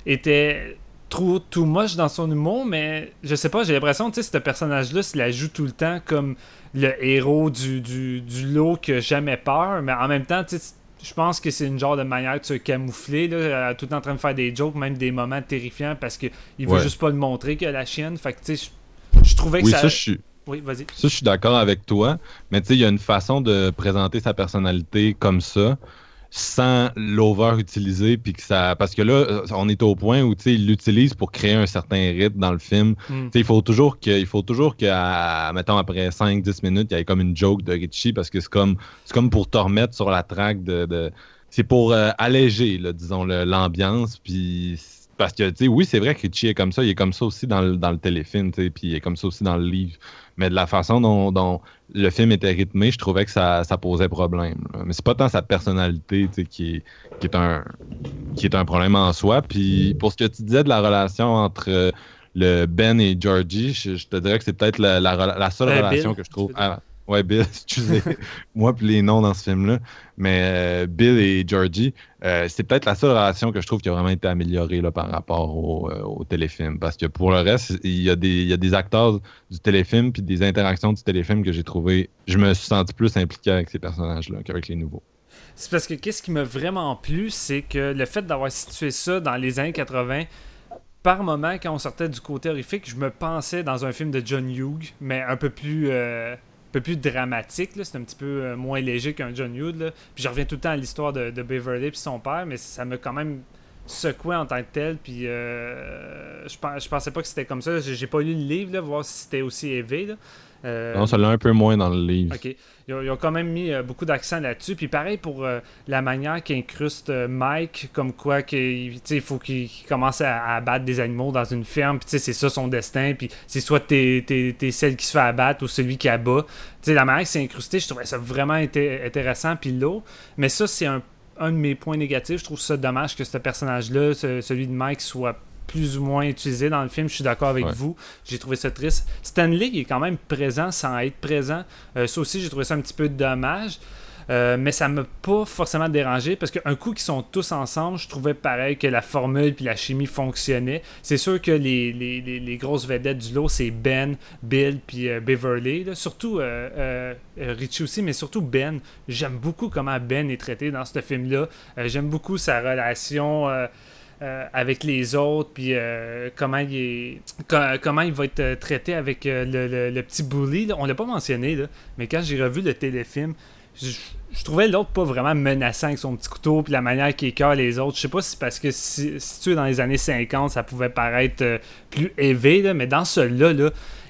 était trop too much dans son humour, mais je sais pas, j'ai l'impression, tu sais, ce personnage-là, s'il la joue tout le temps comme le héros du, du, du lot qui a jamais peur, mais en même temps, tu sais, je pense que c'est une genre de manière de se camoufler, là, tout en train de faire des jokes, même des moments terrifiants, parce qu'il veut Ouais. juste pas le montrer que la chienne. Fait que, tu sais, je, je trouvais que Oui, ça... ça, je suis. Oui, vas-y. Ça, je suis d'accord avec toi, mais tu sais, il y a une façon de présenter sa personnalité comme ça, sans l'over-utiliser, puis que ça... Parce que là, euh, on est au point où, il l'utilise pour créer un certain rythme dans le film. Mm. Sais, il faut toujours que, il faut toujours mettons, après 5-10 minutes, il y ait comme une joke de Richie, parce que c'est comme, c'est comme pour te remettre sur la traque de... de- c'est pour euh, alléger, là, disons, l'ambiance, puis... Parce que, tu sais, oui, c'est vrai que Richie est comme ça, il est comme ça aussi dans le, dans le téléfilm, tu sais, puis il est comme ça aussi dans le livre. Mais de la façon dont, dont le film était rythmé, je trouvais que ça, ça posait problème. là. Mais c'est pas tant sa personnalité qui est, qui, est un, qui est un problème en soi. Puis pour ce que tu disais de la relation entre euh, le Ben et Georgie, je, je te dirais que c'est peut-être la, la, rela- la seule Euh, relation Bill, que je trouve. Ah, ouais, Bill, excusez. Moi, puis les noms dans ce film-là. Mais euh, Bill et Georgie, euh, c'est peut-être la seule relation que je trouve qui a vraiment été améliorée là, par rapport au, euh, téléfilm. Parce que pour le reste, il y a des, acteurs du téléfilm puis des interactions du téléfilm que j'ai trouvé. Je me suis senti plus impliqué avec ces personnages-là qu'avec les nouveaux. C'est parce que qu'est-ce qui m'a vraiment plu, c'est que le fait d'avoir situé ça dans les années 80, par moment, quand on sortait du côté horrifique, je me pensais dans un film de John Hughes, mais un peu plus, peu plus dramatique. C'est un petit peu euh, moins léger qu'un John Hughes. là. Puis je reviens tout le temps à l'histoire de, Beverly et son père, mais ça m'a quand même secouait en tant que tel. Puis euh, je, je pensais pas que c'était comme ça. J'ai j'ai pas lu le livre, là, voir si c'était aussi élevé. Là. Euh, Non, ça l'a un peu moins dans le livre. Ok. Ils ont, ils ont quand même mis euh, beaucoup d'accent là-dessus. Puis pareil pour euh, la manière qu'incruste Mike, comme quoi qu'il il faut qu'il commence à, à abattre des animaux dans une ferme. Puis c'est ça son destin. Puis c'est soit t'es, celle qui se fait abattre ou celui qui abat. Tu sais, la manière que c'est incrusté, je trouvais ça vraiment inté- intéressant. Puis lourd. Mais ça, c'est un, un de mes points négatifs. Je trouve ça dommage que ce personnage-là, ce- celui de Mike, soit plus ou moins utilisé dans le film. Je suis d'accord avec Ouais. vous. J'ai trouvé ça triste. Stanley il est quand même présent sans être présent. Euh, ça aussi, j'ai trouvé ça un petit peu dommage. Euh, mais ça m'a pas forcément dérangé parce qu'un coup qu'ils sont tous ensemble, je trouvais pareil que la formule puis la chimie fonctionnait. C'est sûr que les, les- les- les grosses vedettes du lot, c'est Ben, Bill puis euh, Beverly. là. Surtout euh, Richie aussi, mais surtout Ben. J'aime beaucoup comment Ben est traité dans ce film-là. J'aime beaucoup sa relation. Euh, avec les autres, puis euh, comment il est, co- comment il va être euh, traité avec euh, le, le- petit bully. là. On l'a pas mentionné, là, mais quand j'ai revu le téléfilm, je, trouvais l'autre pas vraiment menaçant avec son petit couteau, puis la manière qu'il écœure les autres. Je sais pas si c'est parce que si, tu es dans les années 50, ça pouvait paraître plus élevé, mais dans celui-là, là,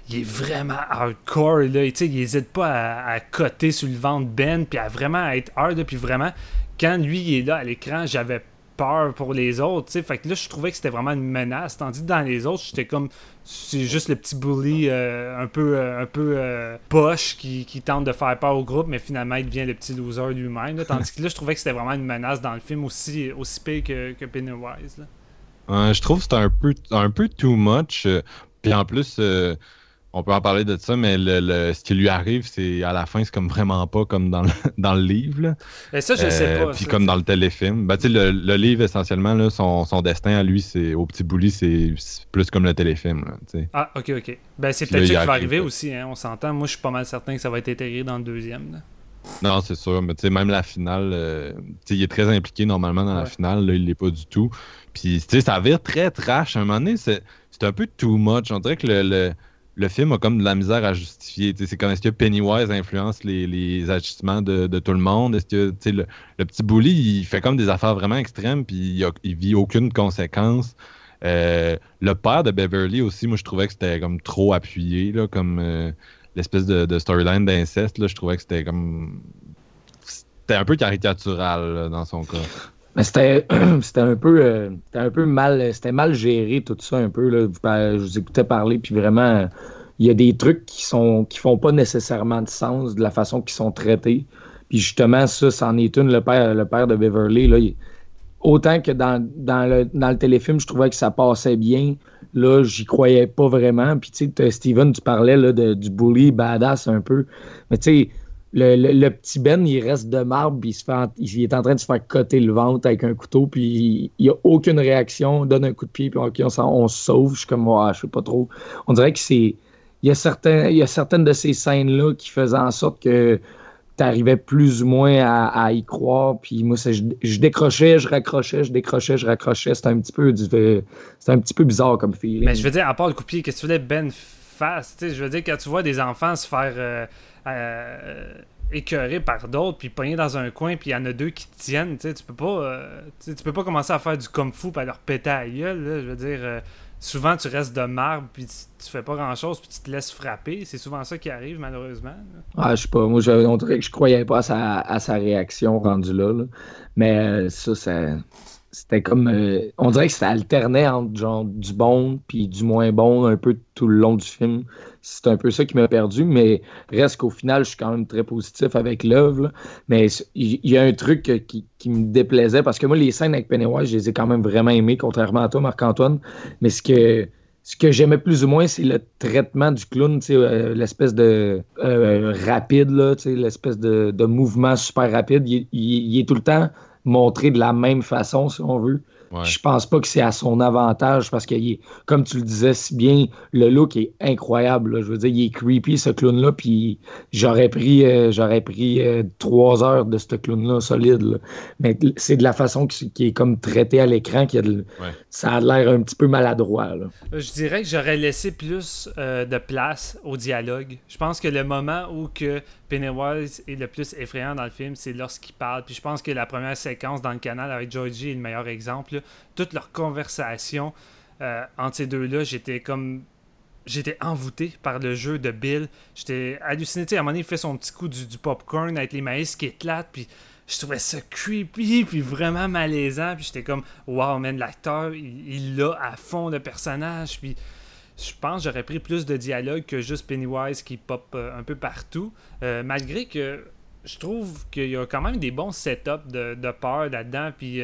il est vraiment hardcore, là. Il hésite pas à, coter sur le ventre Ben, puis à vraiment être hard, puis vraiment, quand lui il est là à l'écran, j'avais peur pour les autres, tu sais. Fait que là, je trouvais que c'était vraiment une menace. Tandis que dans les autres, j'étais comme. C'est juste le petit bully euh, un peu, euh, un peu euh, poche qui, qui tente de faire peur au groupe, mais finalement, il devient le petit loser lui-même. Tandis que là, je trouvais que c'était vraiment une menace dans le film aussi, aussi pire que, que Pennywise. là. Je trouve que c'est un peu, un peu too much. Puis en plus, on peut en parler de ça, mais le, le- ce qui lui arrive, c'est à la fin, c'est comme vraiment pas comme dans le, dans le livre. là. Et ça, je sais Euh, pas. Puis comme dans le téléfilm. Ben, tu sais, le, le livre, essentiellement, là, son, son destin à lui, c'est au petit bouli, c'est plus comme le téléfilm. Là. Ah, ok, ok. Ben, c'est peut-être ça qui va arrive, arriver aussi, hein, on s'entend. Moi, je suis pas mal certain que ça va être intégré dans le deuxième. là. Non, c'est sûr, mais tu sais, même la finale, euh, il est très impliqué normalement dans la finale, là, il l'est pas du tout. Puis, tu sais, ça vire très trash. À un moment donné, c'est c'est un peu too much. On dirait que le, le, le film a comme de la misère à justifier. C'est comme est-ce que Pennywise influence les, les agissements de, tout le monde? Est-ce que, le, le petit bully, il fait comme des affaires vraiment extrêmes, puis il, vit aucune conséquence. Euh, le père de Beverly aussi, moi, je trouvais que c'était comme trop appuyé, comme euh, l'espèce de, storyline d'inceste, je trouvais que c'était comme c'était un peu caricatural dans son cas. Mais c'était c'était un peu euh, un peu mal c'était mal géré tout ça un peu là. Je vous écoutais parler puis vraiment il y a des trucs qui sont qui font pas nécessairement de sens de la façon qu'ils sont traités. Puis justement ça c'en est une le père le père de Beverly là, autant que dans, dans le dans le téléfilm, je trouvais que ça passait bien. Là, j'y croyais pas vraiment. Puis tu sais Steven, tu parlais là, de, du bully badass un peu. Mais tu sais le, le- petit Ben, il reste de marbre, puis il, se fait il est en train de se faire coter le ventre avec un couteau, puis il n'y a aucune réaction, on donne un coup de pied, puis ok, on, on se sauve. Je suis comme, ouais, je sais pas trop. On dirait que c'est. Il y, a il y a certaines de ces scènes-là qui faisaient en sorte que tu arrivais plus ou moins à, y croire, puis moi, je, je décrochais, je raccrochais, je décrochais, je raccrochais. C'était un petit peu c'était un petit peu bizarre comme feeling. Mais je veux dire, à part le coup de pied, qu'est-ce que tu voulais Ben sais, je veux dire, quand tu vois des enfants se faire euh, euh, écœurer par d'autres, puis pogner dans un coin, puis il y en a deux qui tiennent, tu peux pas, euh, tu peux pas commencer à faire du kung fu à leur péter à la gueule, là. je veux dire, euh, souvent tu restes de marbre, puis tu, fais pas grand-chose, puis tu te laisses frapper, c'est souvent ça qui arrive, malheureusement. Ah, je sais pas. Moi, je, que je croyais pas à sa, réaction rendue là. là. Mais ça, ça- c'était comme. euh, on dirait que ça alternait entre genre du bon puis du moins bon un peu tout le long du film. C'est un peu ça qui m'a perdu, mais reste qu'au final, je suis quand même très positif avec l'œuvre. Mais il y, a un truc qui, qui me déplaisait parce que moi, les scènes avec Pennywise, je les ai quand même vraiment aimées, contrairement à toi, Marc-Antoine. Mais ce que ce que j'aimais plus ou moins, c'est le traitement du clown, euh, l'espèce de euh, rapide, l'espèce de, de mouvement super rapide. Il est tout le temps montré de la même façon, si on veut. Ouais. Je pense pas que c'est à son avantage parce que, comme tu le disais si bien, le look est incroyable. là. Je veux dire, il est creepy, ce clown-là, puis j'aurais pris, euh, j'aurais pris euh, trois heures de ce clown-là solide. là. Mais c'est de la façon qui, est comme traité à l'écran, qui Ouais. ça a l'air un petit peu maladroit. là. Je dirais que j'aurais laissé plus euh, de place au dialogue. Je pense que le moment où que Pennywise est le plus effrayant dans le film, c'est lorsqu'il parle. Puis je pense que la première séquence dans le canal avec Georgie est le meilleur exemple. Toute leur conversation euh, entre ces deux-là, j'étais comme j'étais envoûté par le jeu de Bill. J'étais halluciné. À un moment donné, il fait son petit coup du, popcorn avec les maïs qui éclatent, puis je trouvais ça creepy, puis vraiment malaisant, puis j'étais comme, wow, man, l'acteur, il l'a à fond le personnage, puis je pense j'aurais pris plus de dialogue que juste Pennywise qui pop euh, un peu partout, Euh, malgré que je trouve qu'il y a quand même des bons setups de, de peur là-dedans, puis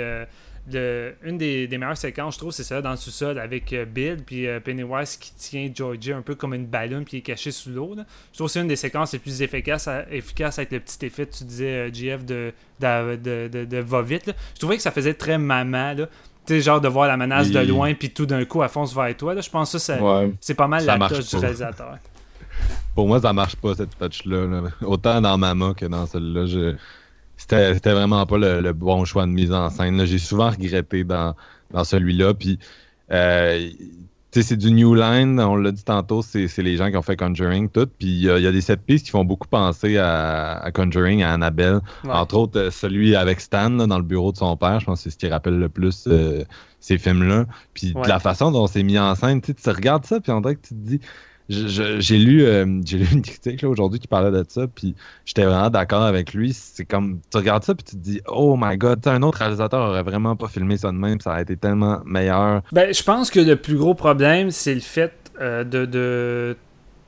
le- une des, des meilleures séquences, je trouve, c'est ça, dans le sous-sol avec euh, Bill, puis euh, Pennywise qui tient Georgie un peu comme une ballon, puis il est caché sous l'eau. Je trouve que c'est une des séquences les plus efficaces, à- efficaces avec le petit effet, tu disais, euh, GF, de, de, de, va-vite. là. Je trouvais que ça faisait très maman, là. Tu sais, genre de voir la menace de loin, puis tout d'un coup, elle fonce vers toi. Là. Je pense que ça, Ouais. c'est pas mal Ça la touche du réalisateur. Pour moi, ça marche pas, cette touch-là. là. Autant dans Mama que dans celle-là. je- C'était vraiment pas le, le bon choix de mise en scène. J'ai souvent regretté dans, dans celui-là. Puis, euh, c'est du New Line. On l'a dit tantôt, c'est les gens qui ont fait Conjuring, tout. Puis, il y, a- il y a des set pistes qui font beaucoup penser à, à Conjuring, à Annabelle. Ouais. Entre autres, euh, celui avec Stan là, dans le bureau de son père, je pense que c'est ce qui rappelle le plus euh, ces films-là. Puis Ouais. de la façon dont c'est mis en scène, tu regardes ça, puis on dirait que tu te dis. J'ai lu, euh, lu une critique aujourd'hui qui parlait de ça, puis j'étais vraiment d'accord avec lui. C'est comme, tu regardes ça, puis tu te dis, oh my god, un autre réalisateur aurait vraiment pas filmé ça de même, ça aurait été tellement meilleur. Ben, je pense que le plus gros problème, c'est le fait euh, de, de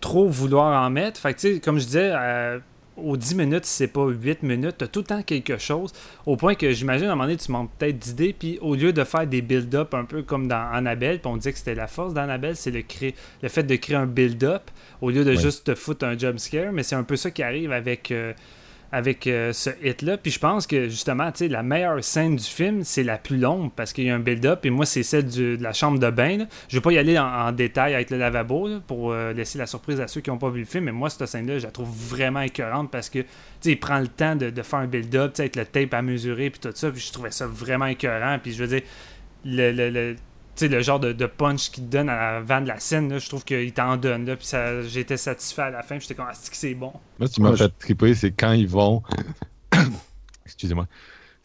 trop vouloir en mettre. Fait que, comme je disais, euh, aux 10 minutes, si c'est pas 8 minutes, t'as tout le temps quelque chose. Au point que j'imagine, à un moment donné, tu manques peut-être d'idées. Puis au lieu de faire des build-up un peu comme dans Annabelle, puis on disait que c'était la force d'Annabelle, c'est le, le fait de créer un build-up au lieu de juste te foutre un jump scare. Mais c'est un peu ça qui arrive avec. euh, avec euh, ce hit-là. Puis je pense que justement, tu sais, la meilleure scène du film, c'est la plus longue parce qu'il y a un build-up. Et moi, c'est celle de la chambre de bain. Je vais pas y aller en, détail avec le lavabo pour euh, laisser la surprise à ceux qui n'ont pas vu le film. Mais moi, cette scène-là, je la trouve vraiment écœurante parce que, tu sais, il prend le temps de, faire un build-up, tu sais, avec le tape à mesurer puis tout ça. Puis je trouvais ça vraiment écœurant. Puis je veux dire, le, le, le- sais, le genre de, de punch qu'il te donne avant de la scène, là, je trouve qu'il t'en donne. Là, puis ça, j'étais satisfait à la fin. puis J'étais comme, ah, c'est que c'est bon. Moi, ce qui m'a Ouais, fait triper, c'est quand ils vont. Excusez-moi.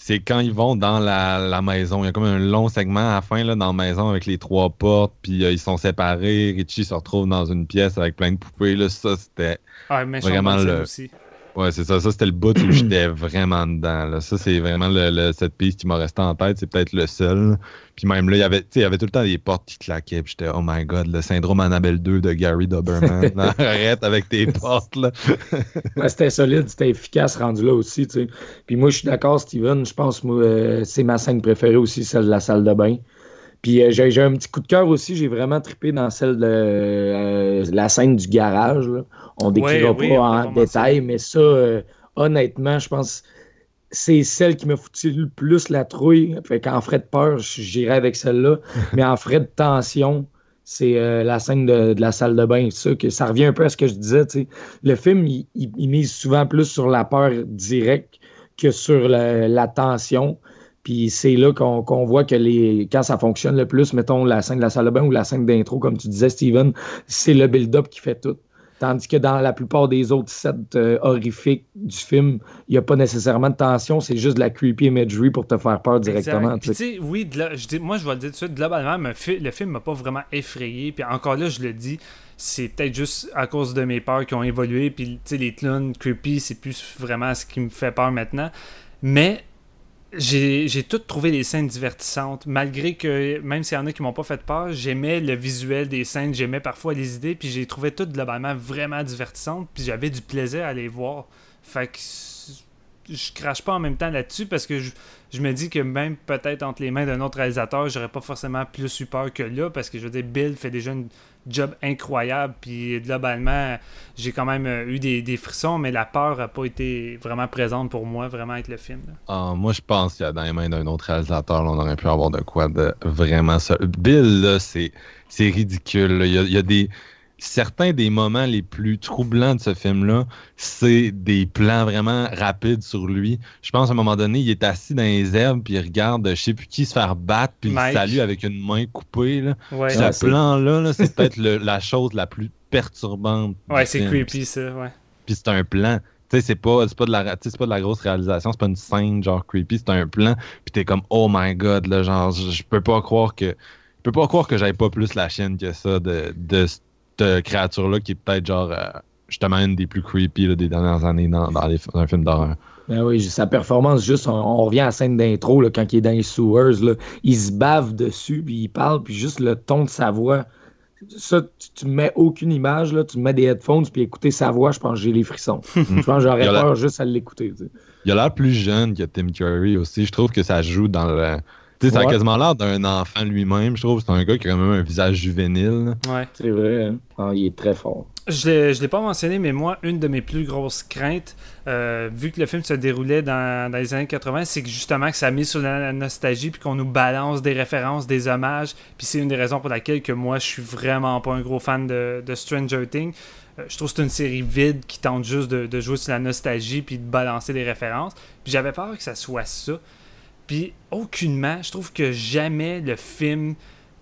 C'est quand ils vont dans la, la maison. Il y a comme un long segment à la fin là, dans la maison avec les trois portes, puis euh, ils sont séparés. Richie se retrouve dans une pièce avec plein de poupées. Là. Ça, c'était. Ah, vraiment le- aussi. Ouais, c'est ça. Ça, c'était le bout où j'étais vraiment dedans. Là. Ça, c'est vraiment le, le- cette piste qui m'a resté en tête. C'est peut-être le seul. Puis même là, il y avait, il y avait tout le temps des portes qui claquaient. Puis j'étais, oh my god, le syndrome Annabelle 2 de Gary Doberman. Arrête avec tes portes, là. Ouais, c'était solide, c'était efficace rendu là aussi. tu sais. Puis moi, je suis d'accord, Steven. Je pense moi, euh, c'est ma scène préférée aussi, celle de la salle de bain. Puis euh, j'ai j'ai un petit coup de cœur aussi. J'ai vraiment trippé dans celle de euh, la scène du garage. là. On décrira Ouais, pas en détail, mais ça, euh, honnêtement, je pense c'est celle qui m'a foutu le plus la trouille. Fait qu'en frais de peur, j'irais avec celle-là. mais en frais de tension, c'est euh, la scène de, de la salle de bain. Ça, que ça revient un peu à ce que je disais. Le film, il, il- il mise souvent plus sur la peur directe que sur la, la tension. Puis c'est là qu'on qu'on voit que les quand ça fonctionne le plus, mettons la scène de la salle de bain ou la scène d'intro, comme tu disais, Steven, c'est le build-up qui fait tout. Tandis que dans la plupart des autres sets euh, horrifiques du film, il n'y a pas nécessairement de tension, c'est juste de la creepy imagery pour te faire peur directement. Puis oui, de là- je dis- moi je vais le dire tout de suite, globalement, le film m'a pas vraiment effrayé. Puis encore là, je le dis, c'est peut-être juste à cause de mes peurs qui ont évolué. Puis tu sais, les clowns creepy, c'est plus vraiment ce qui me fait peur maintenant. Mais j'ai j'ai tout trouvé les scènes divertissantes. Malgré que, même s'il y en a qui m'ont pas fait peur, j'aimais le visuel des scènes, j'aimais parfois les idées. Puis j'ai trouvé tout globalement vraiment divertissantes. Puis j'avais du plaisir à les voir. Fait que je crache pas en même temps là-dessus parce que je, je me dis que même peut-être entre les mains d'un autre réalisateur, j'aurais pas forcément plus eu peur que là parce que je veux dire, Bill fait déjà un job incroyable. Puis globalement, j'ai quand même euh, eu des, des frissons, mais la peur a pas été vraiment présente pour moi, vraiment avec le film. Ah, moi, je pense qu'il y a dans les mains d'un autre réalisateur, on aurait pu avoir de quoi de vraiment ça. Bill, là, c'est, ridicule. Il, y a, il y a des. Certains des moments les plus troublants de ce film-là, c'est des plans vraiment rapides sur lui. Je pense à un moment donné, il est assis dans les herbes, puis il regarde je sais plus qui se faire battre, puis il Mike. salue avec une main coupée. Là. Ouais, Ce Ouais, plan-là, là, c'est peut-être la chose la plus perturbante. ouais c'est creepy ça, ouais. Puis c'est un plan Tu sais, c'est pas, c'est pas, de la, pas de la grosse réalisation, c'est pas une scène genre creepy, c'est un plan, puis t'es comme oh my god, là, genre, je peux pas croire que. Je peux pas croire que j'avais pas plus la chienne que ça de, de cette créature-là qui est peut-être genre euh, justement une des plus creepy là, des dernières années dans, dans, les, dans un film d'horreur. Ben oui, sa performance, juste, on, on revient à la scène d'intro, quand il est dans les sewers, là, il se bave dessus, puis il parle, puis juste le ton de sa voix. Ça, tu, tu mets aucune image, là, tu mets des headphones, puis écouter sa voix, je pense que j'ai les frissons. je pense que j'aurais peur juste à l'écouter. Il a l'air plus jeune que Tim Curry aussi. Je trouve que ça joue dans le. Tu sais, ça a quasiment l'air d'un enfant lui-même. Je trouve que c'est un gars qui a quand même un visage juvénile. Ouais. C'est vrai, hein? Ah, il est très fort. Je l'ai- je l'ai pas mentionné, mais moi, une de mes plus grosses craintes, euh, vu que le film se déroulait dans, dans les années 80, c'est que justement que ça a mis sur la, la nostalgie, puis qu'on nous balance des références, des hommages. Puis c'est une des raisons pour laquelle que moi, je suis vraiment pas un gros fan de, de Stranger Things. Euh, je trouve que c'est une série vide qui tente juste de, de jouer sur la nostalgie, puis de balancer des références. Puis j'avais peur que ça soit ça. Puis aucunement, je trouve que jamais le film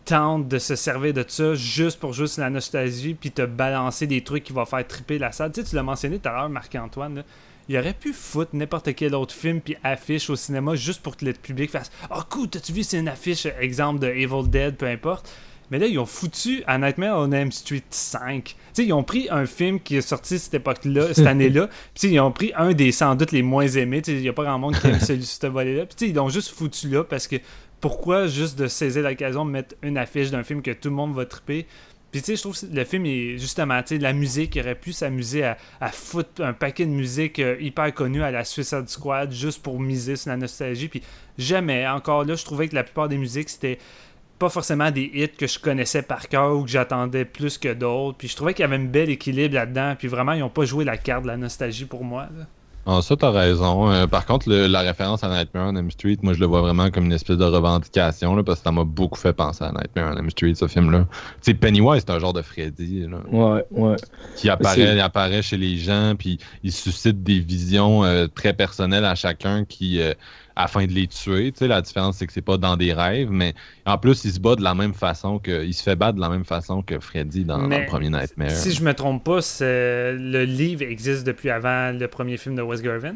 tente de se servir de ça juste pour sur la nostalgie puis te balancer des trucs qui vont faire triper la salle. Tu sais, tu l'as mentionné tout à l'heure, Marc-Antoine. Il aurait pu foutre n'importe quel autre film puis affiche au cinéma juste pour que le public fasse Oh cool, t'as-tu vu, c'est une affiche, exemple de Evil Dead, peu importe. Mais là, ils ont foutu à Nightmare on Elm Street 5. Tu sais, ils ont pris un film qui est sorti cette époque-là, cette année-là, puis ils ont pris un des sans doute les moins aimés. Il n'y a pas grand monde qui aime celui ce volet-là. Puis ils l'ont juste foutu là parce que pourquoi juste de saisir l'occasion de mettre une affiche d'un film que tout le monde va triper? Puis tu sais, je trouve que le film est justement, tu sais, la musique, il aurait pu s'amuser à, à foutre un paquet de musique euh, hyper connue à la Suicide Squad juste pour miser sur la nostalgie. Puis jamais, encore là, je trouvais que la plupart des musiques, c'était pas forcément des hits que je connaissais par cœur ou que j'attendais plus que d'autres. Puis je trouvais qu'il y avait un bel équilibre là-dedans. Puis vraiment, ils ont pas joué la carte de la nostalgie pour moi. là. Ah, ça, t'as raison. Euh, par contre, le- la référence à Nightmare on Elm Street, moi, je le vois vraiment comme une espèce de revendication, là, parce que ça m'a beaucoup fait penser à Nightmare on Elm Street, ce film-là. Tu sais, Pennywise, c'est un genre de Freddy, là, Ouais, ouais. qui apparaît, il apparaît chez les gens, puis il suscite des visions euh, très personnelles à chacun qui, euh, afin de les tuer. Tu sais, la différence, c'est que c'est pas dans des rêves, mais en plus, il se bat de la même façon que, il se fait battre de la même façon que Freddy dans, le premier Nightmare. Si je me trompe pas, le livre existe depuis avant le premier film de Wes Garvin?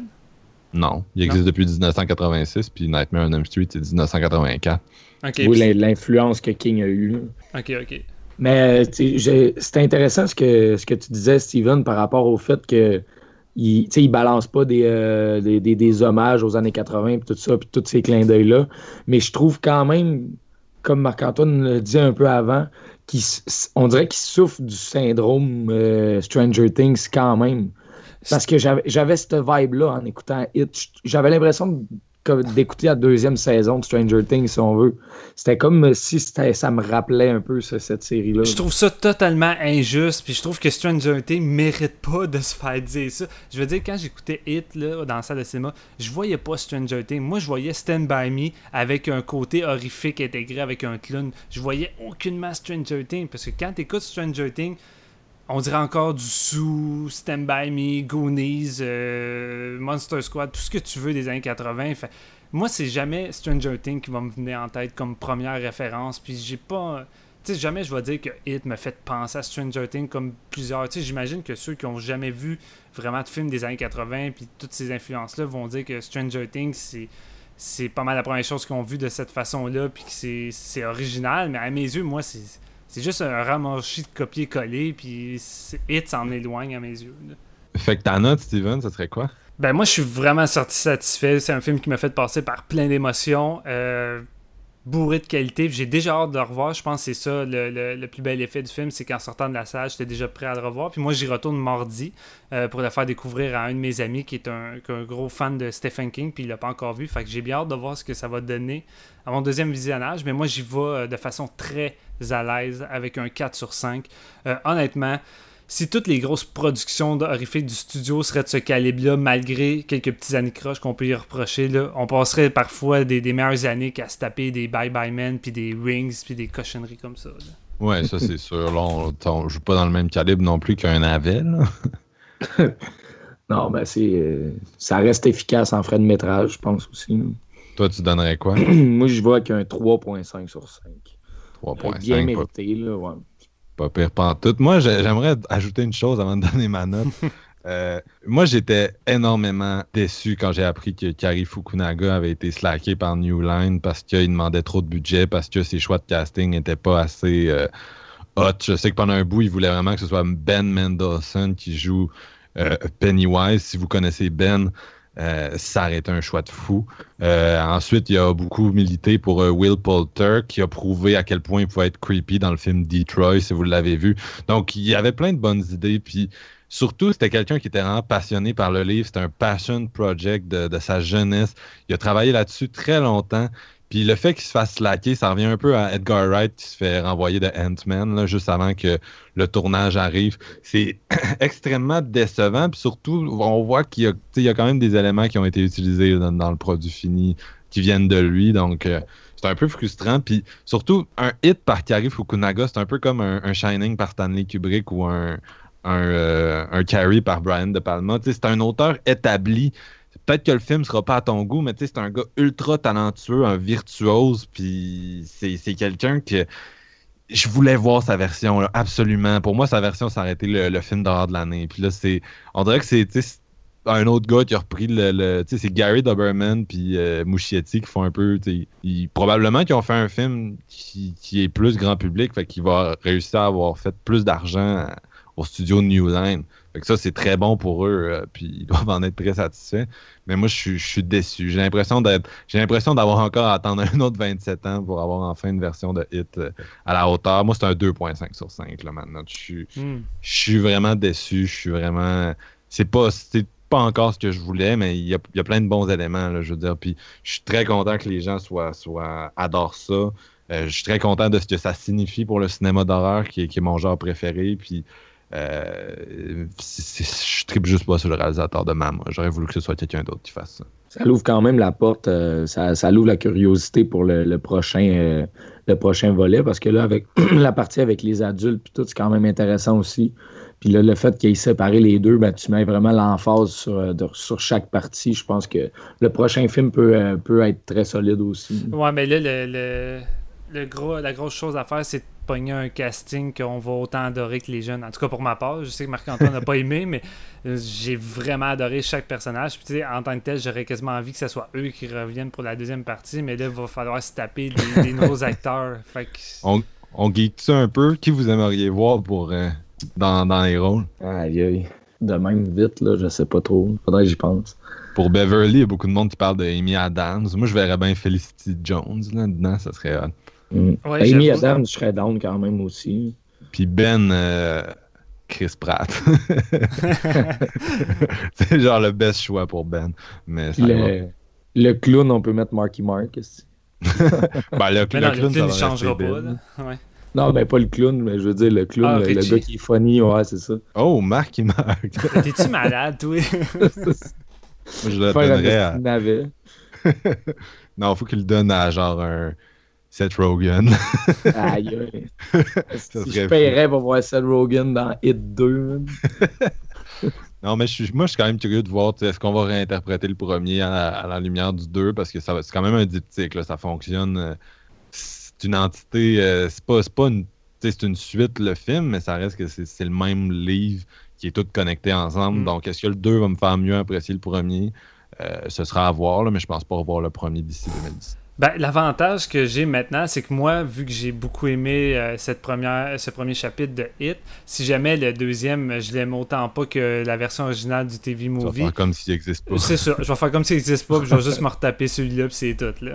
Non, il existe depuis 1986, puis Nightmare on Elm Street, c'est 1984. Ok, Oui, puis- l'in- l'influence que King a eue. ok, ok. Mais c'est intéressant ce que, ce que tu disais, Steven, par rapport au fait que il, il balance pas des, euh, des, des- des hommages aux années 80 puis tout ça, puis tous ces clins d'œil-là. Mais je trouve quand même, comme Marc-Antoine le dit un peu avant, on dirait qu'il souffre du syndrome euh, Stranger Things quand même. Parce que j'avais cette vibe-là en écoutant Hit. J'avais l'impression de- d'écouter la deuxième saison de Stranger Things, si on veut. C'était comme si ça me rappelait un peu ce- cette série-là. Je trouve ça totalement injuste, puis je trouve que Stranger Things mérite pas de se faire dire ça. Je veux dire, quand j'écoutais Hit là, dans la salle de cinéma, je voyais pas Stranger Things. Moi, je voyais Stand By Me avec un côté horrifique intégré avec un clown. Je voyais aucunement Stranger Things, parce que quand t'écoutes Stranger Things, on dirait encore du sous, Stand By Me, Goonies, euh, Monster Squad, tout ce que tu veux des années 80. Fait- moi, c'est jamais Stranger Things qui va me venir en tête comme première référence. Puis j'ai pas. Tu sais, jamais je vais dire que Hit me fait penser à Stranger Things comme plusieurs. Tu sais, j'imagine que ceux qui ont jamais vu vraiment de films des années 80 puis toutes ces influences-là vont dire que Stranger Things, c'est. Pas mal la première chose qu'ils ont vu de cette façon-là, puis que c'est original, mais à mes yeux, moi, c'est c'est juste un ramanchi de copier-coller, puis Hit s'en éloigne à mes yeux. là. Fait que ta note, Steven, ce serait quoi? Ben moi je suis vraiment sorti satisfait. C'est un film qui m'a fait passer par plein d'émotions, euh, bourré de qualité. J'ai déjà hâte de le revoir. Je pense que c'est ça le, le- le plus bel effet du film, c'est qu'en sortant de la salle, j'étais déjà prêt à le revoir. Puis moi j'y retourne mardi euh, pour le faire découvrir à un de mes amis qui est un, qui est un gros fan de Stephen King, puis il l'a pas encore vu. Fait que j'ai bien hâte de voir ce que ça va donner à mon deuxième visionnage. Mais moi j'y vais euh, de façon très à l'aise avec un 4 sur 5. Euh, honnêtement, si toutes les grosses productions horrifiques du studio seraient de ce calibre-là, malgré quelques petits anicroches qu'on peut y reprocher, là, on passerait parfois des, des meilleures années qu'à se taper des Bye Bye Men, puis des Rings, puis des cochonneries comme ça. là. Ouais, ça c'est sûr. Là, on, on joue pas dans le même calibre non plus qu'un Avel. Non, ben c'est. euh, ça reste efficace en frais de métrage, je pense aussi. là. Toi, tu donnerais quoi? Moi, je vois avec un 3.5 sur 5. Bien 3.5, pas, mérité, là, ouais. Pas pire pantoute. Moi, j'ai- j'aimerais ajouter une chose avant de donner ma note. Euh, moi, j'étais énormément déçu quand j'ai appris que Kari Fukunaga avait été slacké par New Line parce qu'il demandait trop de budget, parce que ses choix de casting n'étaient pas assez euh, hot. Je sais que pendant un bout, il voulait vraiment que ce soit Ben Mendelsohn qui joue euh, Pennywise. Si vous connaissez Ben, euh, ça un choix de fou. Euh, ensuite, il a beaucoup milité pour euh, Will Poulter, qui a prouvé à quel point il pouvait être creepy dans le film Detroit, si vous l'avez vu. Donc, il y avait plein de bonnes idées. Puis, surtout, c'était quelqu'un qui était vraiment passionné par le livre. C'était un passion project de sa jeunesse. Il a travaillé là-dessus très longtemps. Puis le fait qu'il se fasse slacker, ça revient un peu à Edgar Wright qui se fait renvoyer de Ant-Man juste avant que le tournage arrive. C'est extrêmement décevant. Puis surtout, on voit qu'il y, a- quand même des éléments qui ont été utilisés dans, le produit fini qui viennent de lui. Donc, euh, c'est un peu frustrant. Puis surtout, un hit par Kari Fukunaga, c'est un peu comme un, Shining par Stanley Kubrick ou un, un, euh, par Brian De Palma. C'est un auteur établi. Peut-être que le film sera pas à ton goût, mais c'est un gars ultra talentueux, un virtuose, puis c'est quelqu'un que je voulais voir sa version, absolument. Pour moi, sa version, ça aurait été le, le film d'horreur de l'année. Puis là, c'est, on dirait que c'est, un autre gars qui a repris le, tu sais, c'est Gary Doberman puis euh, Muschietti qui font un peu, probablement qu'ils ont fait un film qui, qui est plus grand public, fait qu'il va réussir à avoir fait plus d'argent au studio New Line. Fait que ça, c'est très bon pour eux, euh, puis ils doivent en être très satisfaits. Mais moi, je suis, je suis déçu. J'ai l'impression d'être, j'ai l'impression d'avoir encore à attendre un autre 27 ans pour avoir enfin une version de hit euh, à la hauteur. Moi, c'est un 2.5 sur 5, là, maintenant. Je suis, Hmm. je suis vraiment déçu. Je suis vraiment. C'est pas, c'est pas encore ce que je voulais, mais il y a, il y a plein de bons éléments, là, je veux dire. Puis je suis très content que les gens soient, soient adorent ça. Euh, je suis très content de ce que ça signifie pour le cinéma d'horreur, qui est, qui est mon genre préféré. Puis euh, je tripe juste pas sur le réalisateur de Mama. J'aurais voulu que ce soit quelqu'un d'autre qui fasse ça. Ça l'ouvre quand même la porte, euh, ça, ça l'ouvre la curiosité pour le, le prochain, euh, le prochain volet, parce que là, avec la partie avec les adultes, puis tout, c'est quand même intéressant aussi. Puis là, le fait qu'il ait séparé les deux, ben, tu mets vraiment l'emphase sur, de- sur chaque partie. Je pense que le prochain film peut, euh, peut être très solide aussi. Ouais, mais là, le, le, le gros, la grosse chose à faire, c'est de pogner un casting qu'on va autant adorer que les jeunes. En tout cas, pour ma part, je sais que Marc-Antoine n'a pas aimé, mais euh, j'ai vraiment adoré chaque personnage. Puis, tu sais, en tant que tel, j'aurais quasiment envie que ce soit eux qui reviennent pour la deuxième partie, mais là, il va falloir se taper des, des nouveaux acteurs. Fait que... On, on geek ça un peu? Qui vous aimeriez voir pour, euh, dans, dans les rôles? Aïe, aïe. De même, vite, là, je sais pas trop. Faudrait que j'y pense. Pour Beverly, il y a beaucoup de monde qui parle de Amy Adams. Moi, je verrais bien Felicity Jones là-dedans, ça serait hot. Mm. Ouais, Amy. Adams, je serais down quand même aussi. Puis Ben, euh, Chris Pratt. c'est genre le best choix pour Ben. Mais le, le clown, on peut mettre Marky Mark. Ben, le, Mais le non, le clown, ne changera pas. Ben. Là. Ouais. Non, ben pas le clown, mais je veux dire le clown, Ah, le, gars qui est funny, ouais, c'est ça. Oh, Marc, il marque. T'es-tu malade, toi? Moi, je le donnerais à... Non, faut qu'il le donne à genre un Seth Rogen. Aïe, si je paierais pour voir Seth Rogen dans Hit 2, man. Non, mais je suis, moi, je suis quand même curieux de voir, est-ce qu'on va réinterpréter le premier à la, à la lumière du 2, parce que c'est quand même un diptyque, là, ça fonctionne. euh, C'est une entité, euh, c'est pas, pas une, c'est une suite, le film, mais ça reste que c'est le même livre qui est tout connecté ensemble. Mm. Donc, est-ce que le 2 va me faire mieux apprécier le premier? Euh, ce sera à voir, là, mais je pense pas revoir le premier d'ici 2010. Ben, l'avantage que j'ai maintenant, c'est que moi, vu que j'ai beaucoup aimé euh, cette première, ce premier chapitre de Hit, si jamais le deuxième, je l'aime autant pas que la version originale du TV Tu vas Movie, faire comme s'il n'existe pas. c'est ça. Je vais faire comme s'il n'existe pas, puis je vais juste me retaper celui-là, puis c'est tout, là.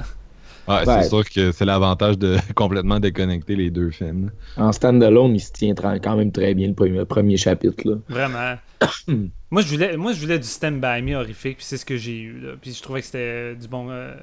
Ouais, Ouais. c'est sûr que c'est l'avantage de complètement déconnecter les deux films. En stand-alone, il se tient quand même très bien le premier, le premier chapitre. Là. Vraiment. moi, je voulais, moi, je voulais du Stand By Me horrifique, puis c'est ce que j'ai eu, là. Puis je trouvais que c'était du bon, euh,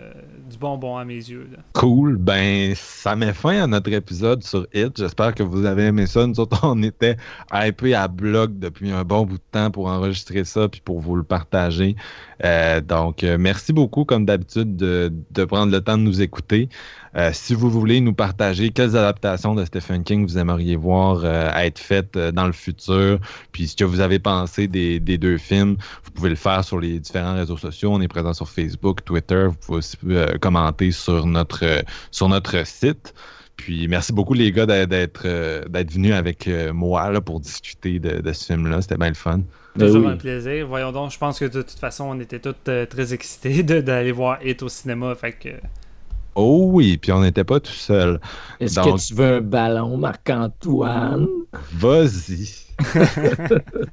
du bonbon à mes yeux. Cool. Ben, ça met fin à notre épisode sur Hit. J'espère que vous avez aimé ça. Nous autres, on était hypés à bloc depuis un bon bout de temps pour enregistrer ça puis pour vous le partager. Euh, donc, euh, merci beaucoup, comme d'habitude, de, de prendre le temps de nous écouter. Euh, si vous voulez nous partager quelles adaptations de Stephen King vous aimeriez voir euh, être faites euh, dans le futur, puis ce que vous avez pensé des, des deux films, vous pouvez le faire sur les différents réseaux sociaux. On est présent sur Facebook, Twitter. Vous pouvez aussi euh, commenter sur notre, euh, sur notre site. Puis merci beaucoup les gars d'être euh, venus avec euh, moi là, pour discuter de, de ce film-là. C'était bien le fun. Ben Toujours oui. un plaisir. Voyons donc, je pense que de toute façon, on était tous euh, très excités d'aller voir Hit au cinéma. Fait que. Oh oui, puis on n'était pas tout seul. Est-ce Donc- que tu veux un ballon, Marc-Antoine? Vas-y.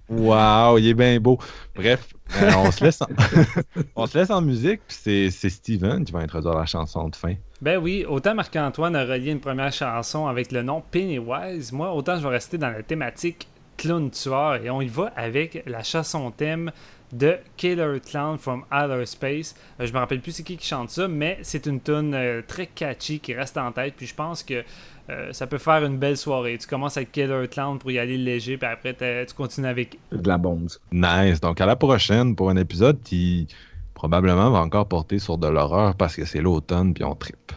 Wow, il est bien beau. Bref, euh, on, se laisse en... on se laisse en musique, puis c'est- c'est Steven qui va introduire la chanson de fin. Ben oui, autant Marc-Antoine a relié une première chanson avec le nom Pennywise, moi, autant je vais rester dans la thématique clown tueur et on y va avec la chanson thème de Killer Clown from Outer Space. Euh, je me rappelle plus c'est qui qui chante ça, mais c'est une tune euh, très catchy qui reste en tête. Puis je pense que euh, ça peut faire une belle soirée. Tu commences avec Killer Clown pour y aller léger, puis après tu continues avec De la bombe. Nice. Donc, à la prochaine pour un épisode qui probablement va encore porter sur de l'horreur parce que c'est l'automne, puis on tripe.